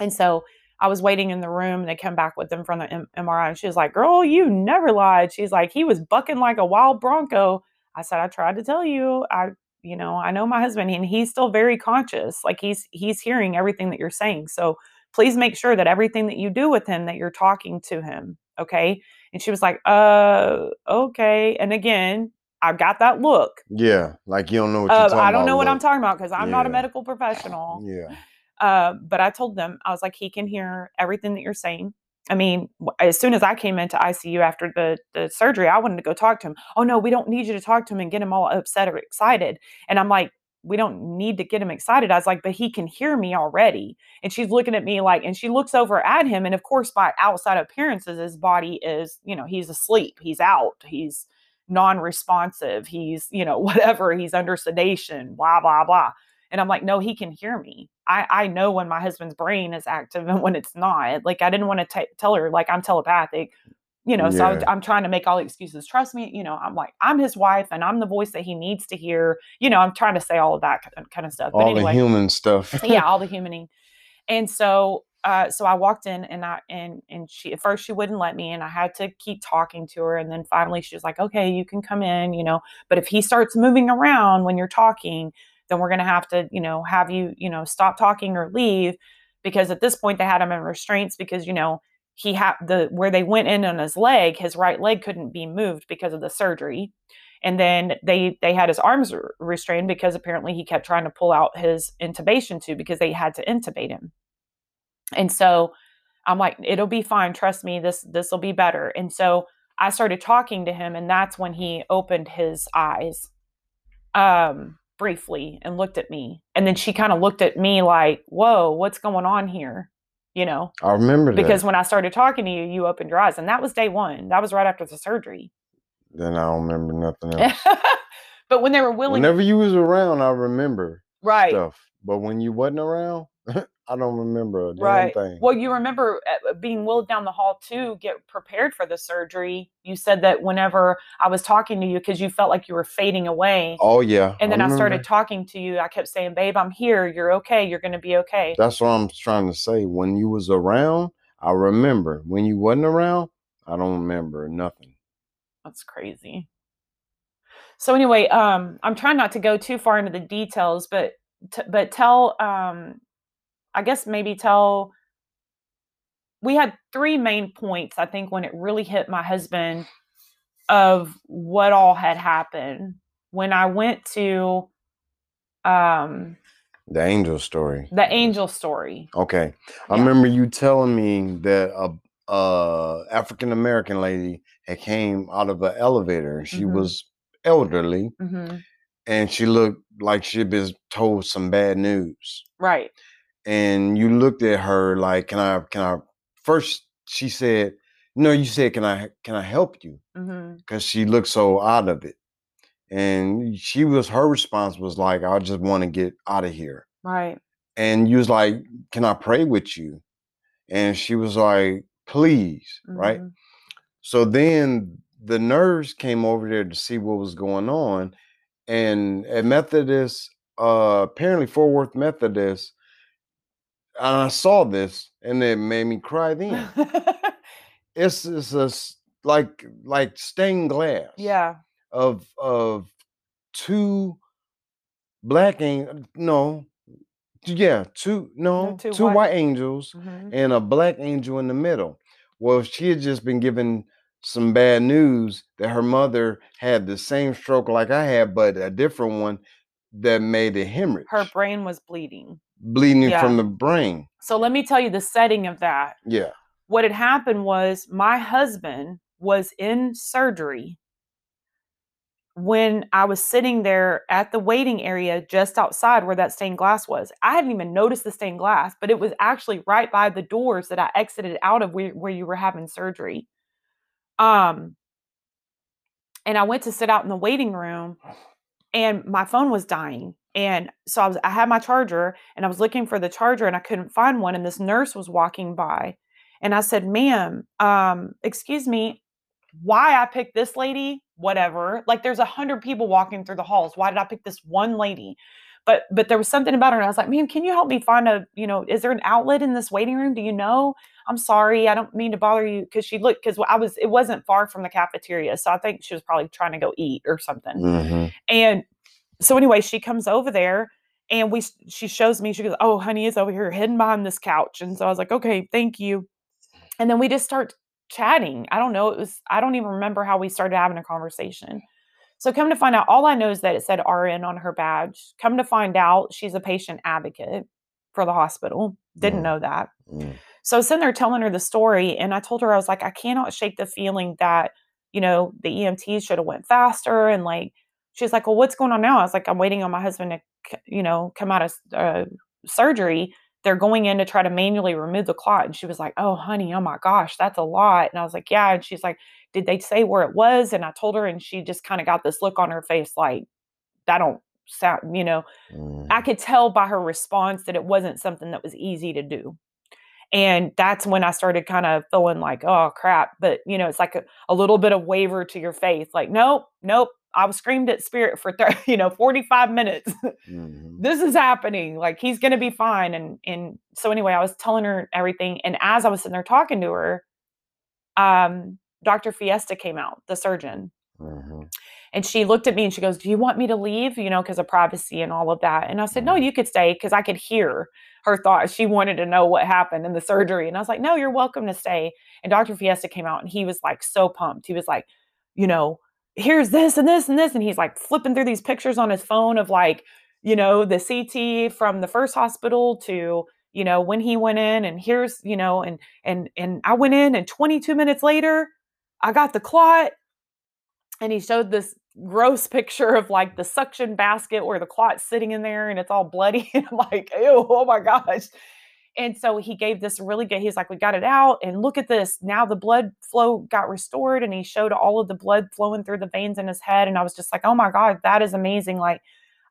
so I was waiting in the room and they come back with them from the M- MRI. And she was like, Girl, you never lied. She's like, He was bucking like a wild bronco. I said, I tried to tell you. I, you know, I know my husband and he's still very conscious. Like he's he's hearing everything that you're saying. So please make sure that everything that you do with him that you're talking to him. Okay. And she was like, uh, okay. And again, I've got that look. Yeah, like you don't know what you're Uh, I don't know what I'm talking about because I'm not a medical professional. Yeah. Uh, but I told them, I was like, he can hear everything that you're saying. I mean, as soon as I came into ICU after the, the surgery, I wanted to go talk to him. Oh, no, we don't need you to talk to him and get him all upset or excited. And I'm like, we don't need to get him excited. I was like, but he can hear me already. And she's looking at me like, and she looks over at him. And of course, by outside appearances, his body is, you know, he's asleep, he's out, he's non responsive, he's, you know, whatever, he's under sedation, blah, blah, blah. And I'm like, no, he can hear me. I, I know when my husband's brain is active and when it's not. Like, I didn't want to tell her, like, I'm telepathic, you know. So I, I'm trying to make all the excuses. Trust me, you know, I'm like, I'm his wife and I'm the voice that he needs to hear. You know, I'm trying to say all of that kind of- kind of stuff. All but anyway, the human stuff. yeah, all the humaning. And so uh so I walked in and I and and she at first she wouldn't let me and I had to keep talking to her and then finally she was like, "Okay, you can come in, you know, but if he starts moving around when you're talking, then we're going to have to, you know, have you, you know, stop talking or leave because at this point they had him in restraints because, you know, he had the where they went in on his leg, his right leg couldn't be moved because of the surgery. And then they they had his arms restrained because apparently he kept trying to pull out his intubation tube because they had to intubate him. And so i'm like it'll be fine trust me this this will be better. And so i started talking to him and that's when he opened his eyes. Um briefly and looked at me and then she kind of looked at me like whoa what's going on here you know I remember that. because when i started talking to you you opened your eyes and that was day one that was right after the surgery then I don't remember nothing else. but when they were willing Whenever you was around, I remember right stuff. But when you wasn't around, I don't remember a damn right thing. well you remember uh, being wheeled down the hall to get prepared for the surgery you said that whenever i was talking to you because you felt like you were fading away oh yeah. and then i, started talking to you i kept saying babe i'm here you're okay you're going to be okay That's what I'm trying to say. When you was around, I remember. When you wasn't around, I don't remember nothing. that's crazy so anyway um i'm trying not to go too far into the details but t- but tell um i guess maybe tell we had three main points i think when it really hit my husband of what all had happened when i went to um The angel story. the angel story Okay. I Yeah. remember you telling me that a uh African American lady had came out of an elevator and she Mhm. was elderly hmm and she looked like she'd been told some bad news. right And you looked at her like, Can I can I first she said, No, you said, Can I can I help you? Because she looked so out of it. And she was her response was like, I just want to get out of here. right and you was like, "Can I pray with you?" And she was like, "Please," right? mhm, So then the nurse came over there to see what was going on, and at Methodist, uh, apparently Fort Worth Methodist, and I saw this, and it made me cry. Then it's it's a like like stained glass, yeah of of two black and no, yeah, two no two two white- white angels mhm, and a black angel in the middle. Well, she had just been given some bad news that her mother had the same stroke like I had, but a different one that made a hemorrhage, her brain was bleeding bleeding Yeah. from the brain. so let me tell you the setting of that Yeah. what had happened was my husband was in surgery when I was sitting there at the waiting area just outside where that stained glass was. I hadn't even noticed the stained glass, but it was actually right by the doors that I exited out of where, where you were having surgery. Um, and I went to sit out in the waiting room and my phone was dying. And so I was I had my charger and I was looking for the charger and I couldn't find one. And this nurse was walking by. And I said, ma'am, um, excuse me, why I picked this lady, whatever. Like there's a hundred people walking through the halls. Why did I pick this one lady? But but there was something about her. And I was like, ma'am, can you help me find a, you know, is there an outlet in this waiting room? Do you know? I'm sorry, I don't mean to bother you. Cause she looked because I was it wasn't far from the cafeteria. So I think she was probably trying to go eat or something. Mhm. And so anyway, she comes over there and we she shows me, she goes, Oh, honey, it's over here hidden behind this couch. And so I was like, Okay, thank you. And then we just start chatting. I don't know. It was, I don't even remember how we started having a conversation. So come to find out, all I know is that it said RN on her badge. Come to find out, she's a patient advocate for the hospital. Didn't Mm. know that. Mm. So I was sitting there telling her the story, and I told her I was like, I cannot shake the feeling that you know the EMTs should have went faster, and like she's like, well, what's going on now? I was like, I'm waiting on my husband to you know come out of uh, surgery. They're going in to try to manually remove the clot, and she was like, oh, honey, oh my gosh, that's a lot. And I was like, yeah, and she's like, did they say where it was? And I told her, and she just kind of got this look on her face, like that don't sound, you know. Mm. I could tell by her response that it wasn't something that was easy to do. And that's when I started kind of feeling like, oh crap. But you know, it's like a, a little bit of waver to your faith. Like, nope, nope. I was screamed at spirit for thir- you know 45 minutes. Mhm. this is happening. Like he's gonna be fine. And and so anyway, I was telling her everything. And as I was sitting there talking to her, um, Dr. Fiesta came out, the surgeon, Mhm. and she looked at me and she goes, Do you want me to leave? You know, because of privacy and all of that. And I said, No, Mhm. you could stay because I could hear her thoughts. She wanted to know what happened in the surgery. And I was like, No, you're welcome to stay. And Dr. Fiesta came out and he was like so pumped. He was like, You know, here's this and this and this. And he's like flipping through these pictures on his phone of like, you know, the CT from the first hospital to, you know, when he went in and here's, you know, and and and I went in and 22 minutes later, I got the clot and he showed this gross picture of like the suction basket where the clot's sitting in there and it's all bloody. And I'm like, ew, oh my gosh. And so he gave this really good, he's like, we got it out and look at this. Now the blood flow got restored and he showed all of the blood flowing through the veins in his head. And I was just like, oh my God, that is amazing. Like,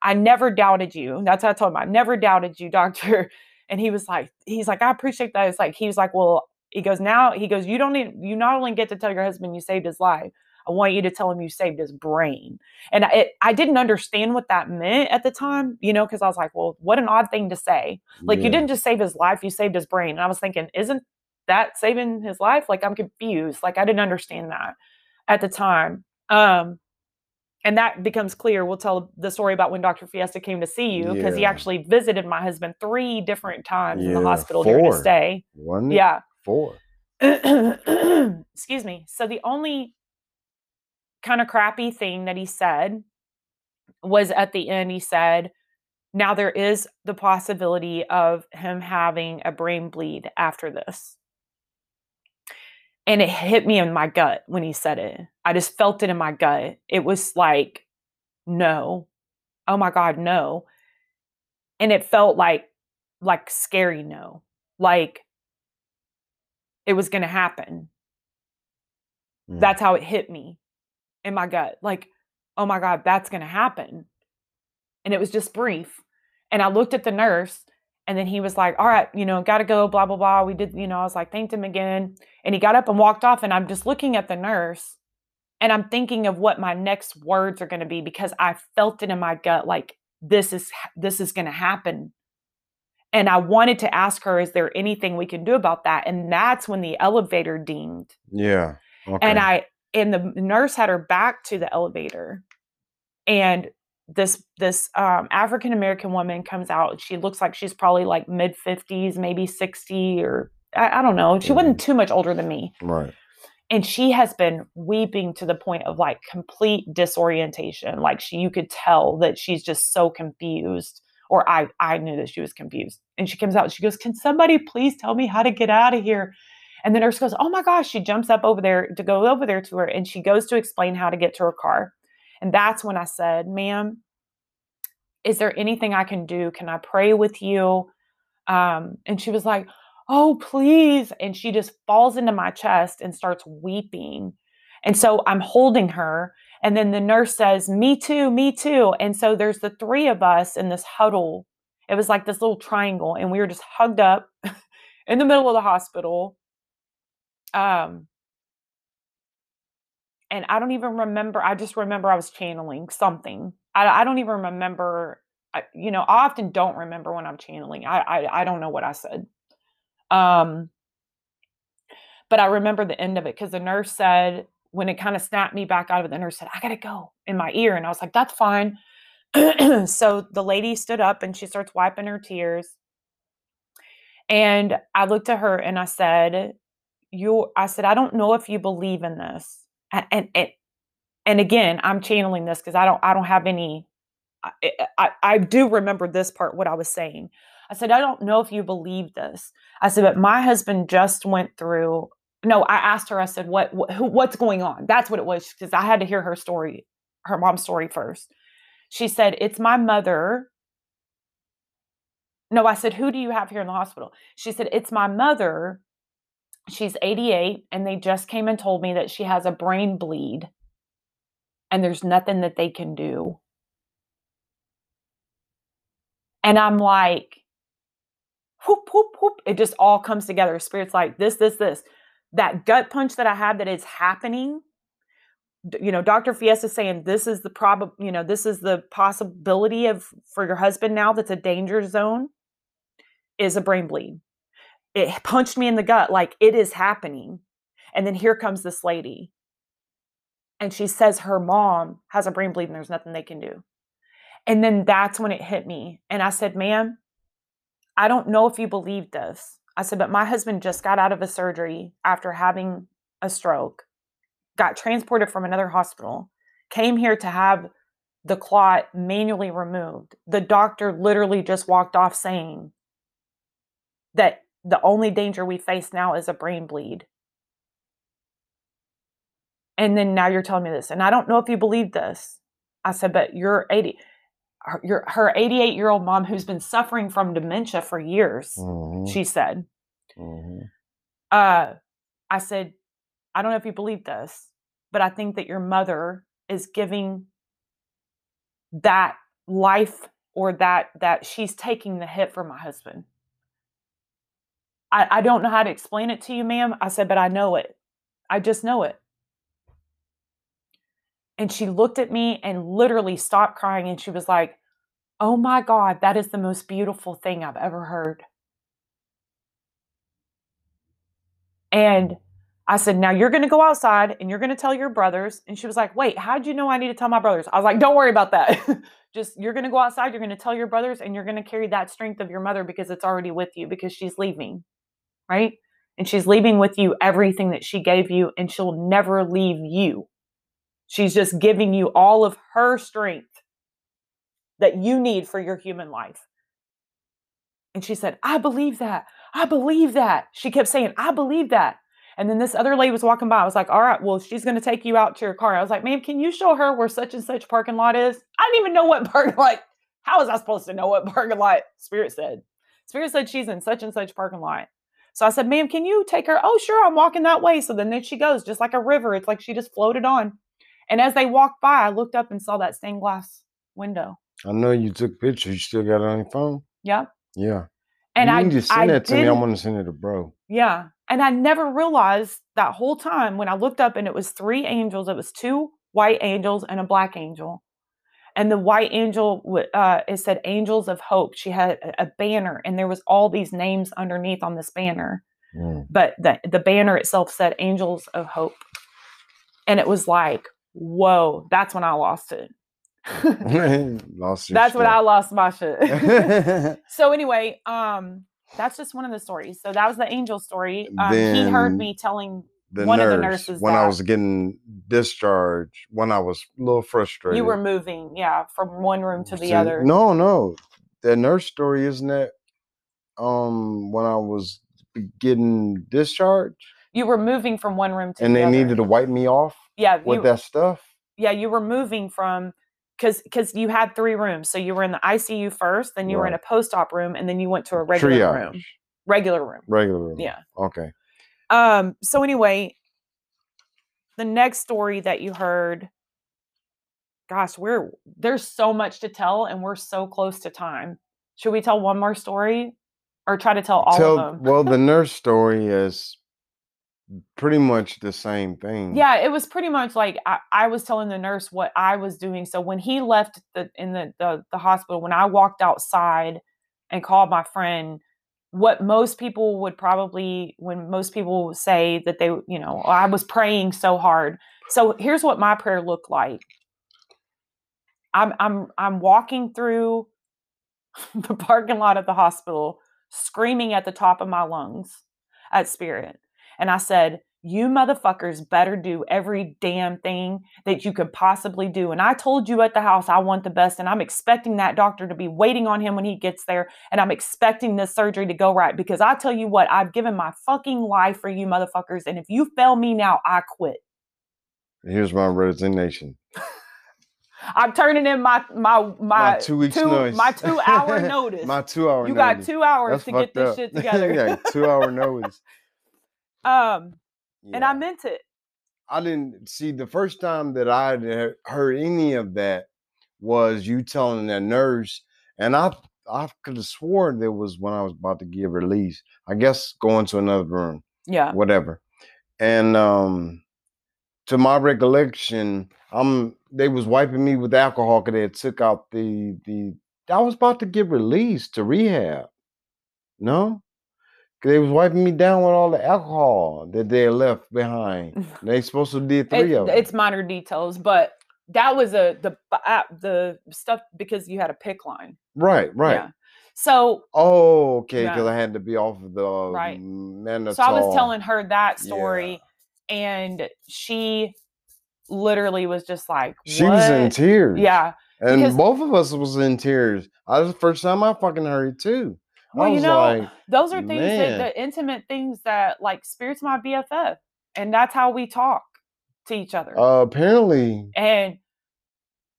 I never doubted you. That's what I told him. I never doubted you, doctor. And he was like, he's like, I appreciate that. It's like, he was like, well, he goes, now he goes, you don't need, you not only get to tell your husband you saved his life, I want you to tell him you saved his brain. And I, it, I didn't understand what that meant at the time, you know, because I was like, well, what an odd thing to say. Like, you didn't just save his life, you saved his brain. And I was thinking, isn't that saving his life? Like, I'm confused. Like, I didn't understand that at the time. Um, and that becomes clear. We'll tell the story about when Dr. Fiesta came to see you because he actually visited my husband three different times in the Yeah, hospital during his four. stay. Wasn't? Yeah. Four. excuse me. So the only kind of crappy thing that he said was at the end, he said, now there is the possibility of him having a brain bleed after this. And it hit me in my gut when he said it. I just felt it in my gut. It was like, no. Oh my God, no. And it felt like like scary no. Like it was gonna happen Mm. that's how it hit me in my gut like oh my god that's going to happen and it was just brief and i looked at the nurse and then he was like all right you know got to go blah blah blah we did you know i was like thanked him again and he got up and walked off and i'm just looking at the nurse and i'm thinking of what my next words are going to be because i felt it in my gut like this is this is going to happen and i wanted to ask her is there anything we can do about that and that's when the elevator dinged Yeah. Okay. and I and the nurse had her back to the elevator, and this this um, African American woman comes out. She looks like she's probably like mid fifties, maybe sixty, or I, I don't know. She wasn't too much older than me, right. and she has been weeping to the point of like complete disorientation. Like she, you could tell that she's just so confused. Or I, I knew that she was confused. And she comes out. She goes, "Can somebody please tell me how to get out of here?" And the nurse goes, Oh my gosh. She jumps up over there to go over there to her and she goes to explain how to get to her car. And that's when I said, Ma'am, is there anything I can do? Can I pray with you? Um, and she was like, Oh, please. And she just falls into my chest and starts weeping. And so I'm holding her. And then the nurse says, Me too, me too. And so there's the three of us in this huddle. It was like this little triangle, and we were just hugged up in the middle of the hospital. Um, and I don't even remember. I just remember I was channeling something. I, I don't even remember. I, you know, I often don't remember when I'm channeling. I, I I don't know what I said. Um, but I remember the end of it because the nurse said when it kind of snapped me back out of it, the nurse said, "I gotta go" in my ear, and I was like, "That's fine." so the lady stood up and she starts wiping her tears. And I looked at her and I said, "You," I said, "I don't know if you believe in this." And and and again, I'm channeling this because I don't I don't have any. I, I I do remember this part what I was saying. I said, I don't know if you believe this. I said, but my husband just went through. No, I asked her. I said, what, what who, what's going on? That's what it was because I had to hear her story, her mom's story first. She said, it's my mother. No, I said, who do you have here in the hospital? She said, it's my mother. She's 88, and they just came and told me that she has a brain bleed, and there's nothing that they can do. And I'm like, whoop, whoop, whoop. It just all comes together. Spirit's like this, this, this. That gut punch that I had that is happening. You know, Dr. Fiesta saying this is the prob, you know, this is the possibility of for your husband now that's a danger zone is a brain bleed. It punched me in the gut like it is happening. And then here comes this lady. And she says her mom has a brain bleed and there's nothing they can do. And then that's when it hit me. And I said, ma'am, I don't know if you believe this. I said, but my husband just got out of a surgery after having a stroke, got transported from another hospital, came here to have the clot manually removed. The doctor literally just walked off saying that the only danger we face now is a brain bleed. And then now you're telling me this. And I don't know if you believe this. I said, but you're 80 her, your, her 88 year old mom who's been suffering from dementia for years mm-hmm. she said mm-hmm. uh, i said i don't know if you believe this but i think that your mother is giving that life or that that she's taking the hit for my husband I, I don't know how to explain it to you ma'am i said but i know it i just know it and she looked at me and literally stopped crying and she was like, Oh my God, that is the most beautiful thing I've ever heard. And I said, Now you're going to go outside and you're going to tell your brothers. And she was like, Wait, how'd you know I need to tell my brothers? I was like, Don't worry about that. Just you're going to go outside, you're going to tell your brothers, and you're going to carry that strength of your mother because it's already with you because she's leaving. Right. And she's leaving with you everything that she gave you, and she'll never leave you. She's just giving you all of her strength that you need for your human life. And she said, I believe that. I believe that. She kept saying, I believe that. And then this other lady was walking by. I was like, all right, well, she's going to take you out to your car. I was like, ma'am, can you show her where such and such parking lot is? I didn't even know what parking lot. How was I supposed to know what parking lot Spirit said? Spirit said she's in such and such parking lot. So I said, ma'am, can you take her? Oh, sure, I'm walking that way. So then there she goes, just like a river. It's like she just floated on. And as they walked by, I looked up and saw that stained glass window. I know you took pictures. You still got it on your phone? Yeah. Yeah. And you I need to send I that to me. I want to send it to bro. Yeah. And I never realized that whole time when I looked up and it was three angels, it was two white angels and a black angel. And the white angel, uh, it said Angels of Hope. She had a, banner and there was all these names underneath on this banner. Mm. But the, the banner itself said Angels of Hope. And it was like, whoa, that's when I lost it. Lost that's when I lost my shit. so anyway, um, that's just one of the stories. So that was the angel story. Um, he heard me telling the one of the nurse, nurses when I was getting discharged, when I was a little frustrated. you were moving, yeah, from one room to the other. No, no. The nurse story isn't that um when I was getting discharged You were moving from one room to and the they other. needed to wipe me off yeah, with you, that stuff. yeah, you were moving from because because you had three rooms. So you were in the ICU first, then you were in a post op room, and then you went to a regular Triage. room. Regular room. Regular room. Yeah. Okay. Um, so anyway, the next story that you heard, gosh, we're there's so much to tell and we're so close to time. Should we tell one more story or try to tell all Tell of them? well, the nurse story is pretty much the same thing. Yeah, it was pretty much like I, I was telling the nurse what I was doing. So when he left the in the, the the hospital, when I walked outside and called my friend, what most people would probably when most people say that they, you know, oh, I was praying so hard. So here's what my prayer looked like. I'm I'm I'm walking through the parking lot of the hospital screaming at the top of my lungs at spirit. And I said, You motherfuckers better do every damn thing that you could possibly do. And I told you at the house, I want the best. And I'm expecting that doctor to be waiting on him when he gets there. And I'm expecting this surgery to go right. Because I tell you what, I've given my fucking life for you motherfuckers. And if you fail me now, I quit. Here's my resignation. I'm turning in my my my, My two weeks two, notice. my two hour notice. My two hour you got two hours That's to get this up. shit together. yeah, two hour notice. um, and I meant it. I didn't see the first time that I had heard any of that was you telling that nurse, and I I could have sworn there was when I was about to give release. I guess going to another room, Yeah. whatever. And um, to my recollection, I'm they was wiping me with alcohol because they had took out the the. I was about to get released to rehab. No, they was wiping me down with all the alcohol that they left behind. They supposed to did three It- of them. it's minor details, but that was a the uh, the stuff because you had a PICC line. Right, right. Yeah. So Oh, okay. Because Yeah. I had to be off of the Right. mannitol. so I was telling her that Yeah. story, and she literally was just like, She was in tears. Yeah. and both of us was in tears. I was the first time I fucking heard it too. Well, you know, like, those are things man. that the intimate things that like spirits my BFF, and that's how we talk to each other. uh, apparently, And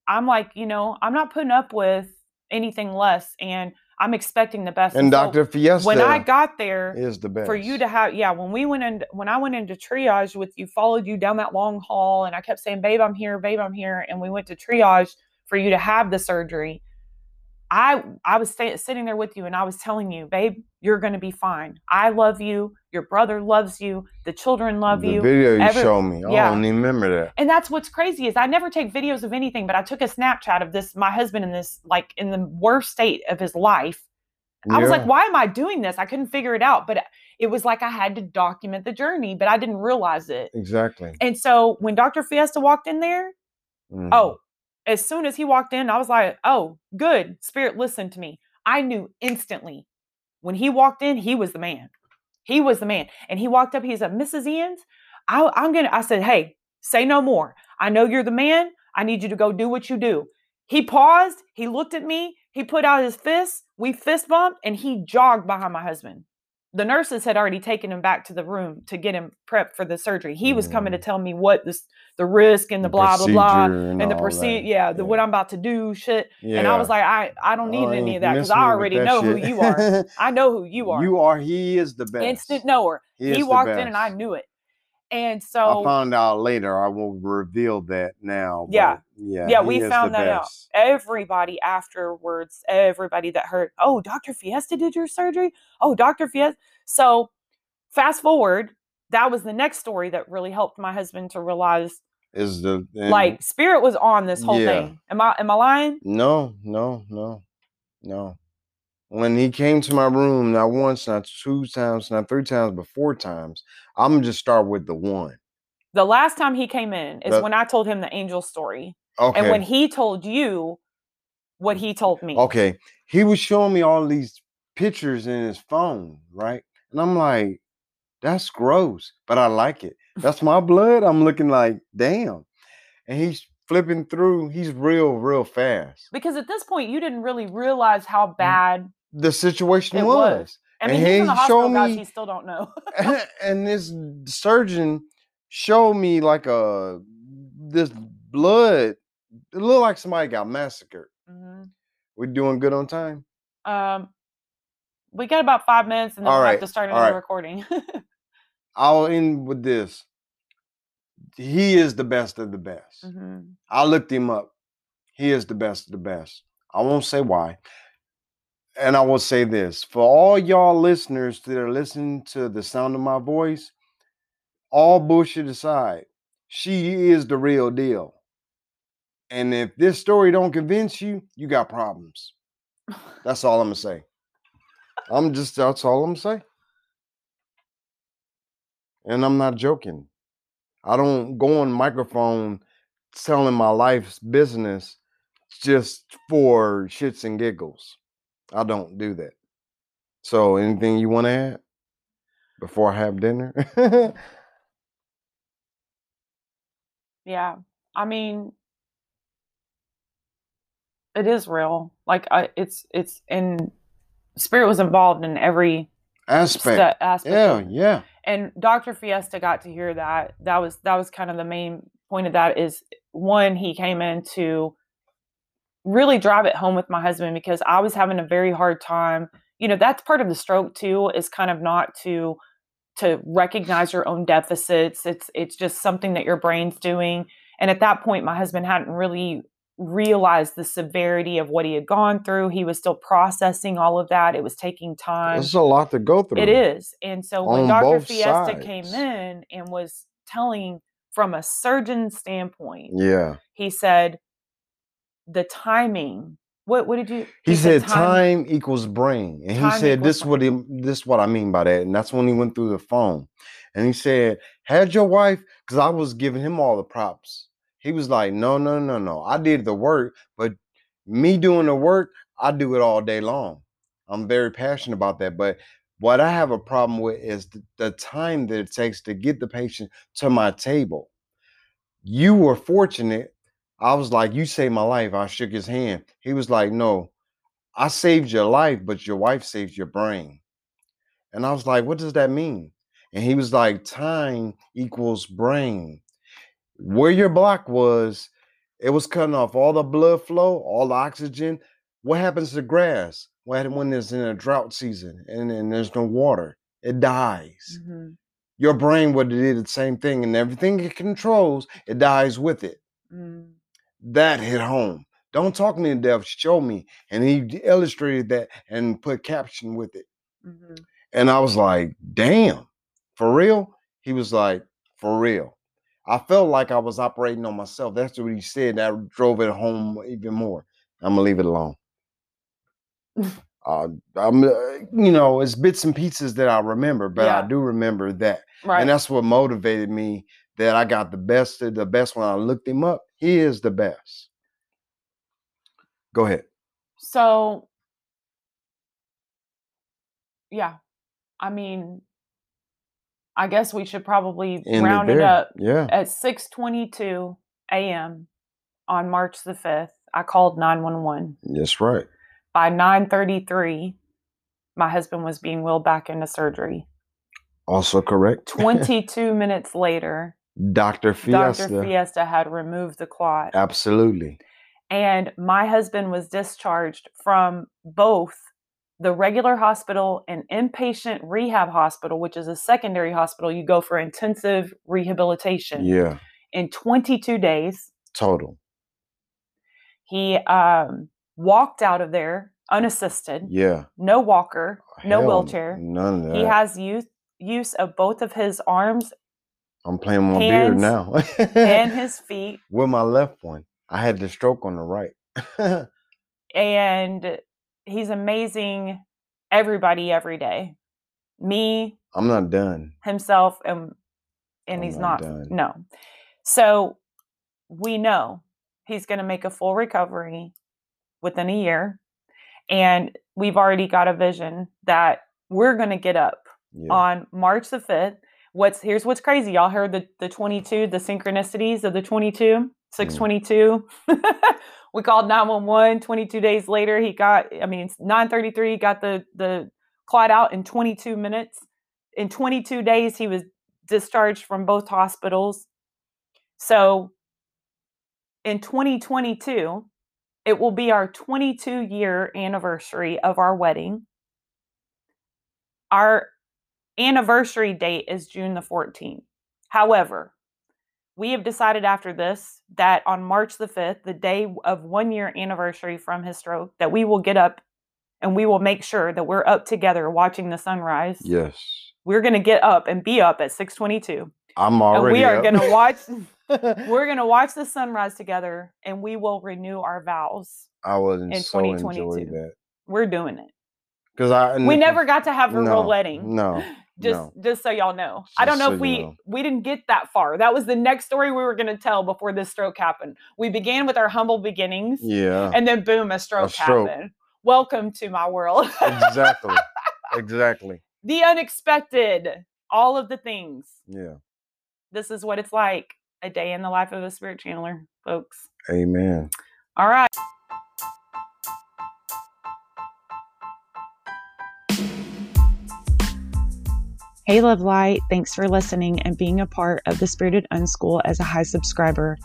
I'm like, you know, I'm not putting up with anything less, and I'm expecting the best. and so Dr. Fiesta when I got there, is the best for you to have, yeah, when we went in, when I went into triage with you, followed you down that long hall, and I kept saying, "Babe, I'm here, babe, I'm here," and we went to triage for you to have the surgery. I I was sta- sitting there with you, and I was telling you, "Babe, you're going to be fine. I love you. Your brother loves you. The children love the you." video you Every- showed me. yeah. I don't even remember that. And that's what's crazy is I never take videos of anything, but I took a Snapchat of this my husband in this like in the worst state of his life. I was like, why am I doing this? I couldn't figure it out, but it was like I had to document the journey, but I didn't realize it. exactly. And so when Dr. Fiesta walked in there, Mhm. oh, as soon as he walked in, I was like, oh, good. Spirit listen to me. I knew instantly when he walked in, he was the man. He was the man. And he walked up, he said, Mrs. Ians, I'm going to, I said, hey, say no more. I know you're the man. I need you to go do what you do. He paused. He looked at me. He put out his fist. We fist bumped and he jogged behind my husband. The nurses had already taken him back to the room to get him prepped for the surgery. He was coming to Mm. tell me what this, the risk and the, blah, blah, blah procedure and the that. yeah, the what i'm about to do shit yeah. and i was like i i don't need Oh, any of that because i already know who you are i know who you are You are. He is the best. instant knower He, he, walked in and i knew it and so I found out later. I will reveal that now. Yeah. yeah. Yeah, we found that out. everybody afterwards everybody that heard oh dr fiesta did your surgery oh dr fiesta so fast forward that was the next story that really helped my husband to realize Is the and- like spirit was on this whole Yeah. thing am i am i lying No, no, no, no. When he came to my room, not once, not two times, not three times, but four times, I'm gonna just start with the one. the last time he came in is The- when i told him the angel story Okay. and when he told you what he told me. Okay. He was showing me all these pictures in his phone, right? And I'm like, that's gross, but I like it. That's my blood. I'm looking like, damn. And he's flipping through. He's real, real fast. Because at this point, you didn't really realize how mm. bad The situation It was. was. I And mean, he's in he the hospital, showed guys. me- He still don't know. and this surgeon showed me like a this blood. It looked like somebody got massacred. Mhm. We doing good on time? Um, we got about five minutes, and then All we'll have to start another right. recording. I'll end with this. he is the best of the best. Mhm. I looked him up. He is the best of the best. I won't say why. And I will say this for all y'all listeners that are listening to the sound of my voice, all bullshit aside, she is the real deal. And if this story don't convince you, you got problems. That's all I'm gonna say. I'm just that's all I'm gonna say. And I'm not joking. I don't go on microphone telling my life's business just for shits and giggles. I don't do that. So anything you want to add before I have dinner? Yeah. I mean, it is real. Like I, it's it's in spirit was involved in every Aspect. aspect. Yeah, yeah. and Dr. Fiesta got to hear that. That was that was kind of the main point of that is one he came in to really drive it home with my husband because I was having a very hard time. You know, that's part of the stroke too is kind of not to to recognize your own deficits. It's it's just something that your brain's doing. And at that point my husband hadn't really realized the severity of what he had gone through. He was still processing all of that. It was taking time. There's a lot to go through. It is. And so when Dr. Fiesta came in and was telling from a surgeon standpoint, Yeah. he said the timing. What what did you He, said time, equals brain. And he said this what he, this what I mean by that. And that's when he went through the phone. And he said, Had your wife, because I was giving him all the props. He was like, No, no, no, no. I did the work, but me doing the work, I do it all day long. I'm very passionate about that. But what I have a problem with is the, the time that it takes to get the patient to my table. You were fortunate. I was like, You saved my life. I shook his hand. He was like, No, I saved your life, but your wife saved your brain. And I was like, What does that mean? And he was like, Time equals brain. Where your block was, it was cutting off all the blood flow, all the oxygen. What happens to grass? What when it's in a drought season and, and there's no water? It dies. Mhm, Your brain would have did the same thing, and everything it controls, it dies with it. mm, That hit home. Don't talk me to death, show me. And he illustrated that and put caption with it. mhm. And I was like, damn, for real? He was like, for real. I felt like I was operating on myself. That's what he said. That drove it home even more. I'm gonna leave it alone. uh, I'm, uh, you know, it's bits and pieces that I remember, but I do remember that, Right. and that's what motivated me. That I got the best of the best when I looked him up. He is the best. Go ahead. so yeah. I mean, I guess we should probably End round it there. up. Yeah. At 6:22 a.m. on March the 5th, I called 911. That's right. By 9:33, my husband was being wheeled back into surgery. Also correct. 22 minutes later, Dr. Fiesta. Dr. Fiesta had removed the clot. Absolutely. And my husband was discharged from both the regular hospital and inpatient rehab hospital, which is a secondary hospital. You go for intensive rehabilitation Yeah. in 22 days. Total. He um, walked out of there unassisted, Yeah. no walker, no wheelchair. None of that. He has use, use of both of his arms I'm playing my beard now. and his feet. With my left one. I had the stroke on the right. And he's amazing everybody every day. Me, I'm not done. himself and and I'm he's not not done. no so we know he's going to make a full recovery within a year and we've already got a vision that we're going to get up Yeah. on march the 5th what's here's what's crazy. Y'all heard the the 22 the synchronicities of the 22 622 mm. we called 911 22 days later he got i mean it's 933 he got the the clot out in 22 minutes. In 22 days he was discharged from both hospitals. So in 2022 it will be our 22 year anniversary of our wedding. Our anniversary date is June the 14th. However, we have decided after this that on March the 5th, the day of one year anniversary from his stroke, that we will get up and we will make sure that we're up together watching the sunrise. Yes. We're going to get up and be up at 622. I'm And already. we are going to watch we're going to watch the sunrise together and we will renew our vows. I would in so enjoy 2022. that We're doing it. because I We never got to have a no, real wedding. No, just no. just so y'all know. I don't know so if you we know. we didn't get that far. That was the next story we were going to tell before this stroke happened. We began with our humble beginnings Yeah, and then boom a stroke, stroke. happened. Welcome to my world. exactly, exactly. the unexpected, all of the things. Yeah. This is what it's like a day in the life of a spirit channeler, folks. Amen. All right. Hey, Love Light. Thanks for listening and being a part of the Spirited Unschool as a high subscriber.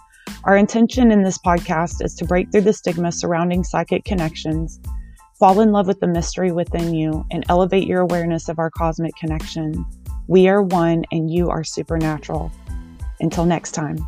Our intention in this podcast is to break through the stigma surrounding psychic connections, fall in love with the mystery within you, and elevate your awareness of our cosmic connection. We are one and you are supernatural. Until next time.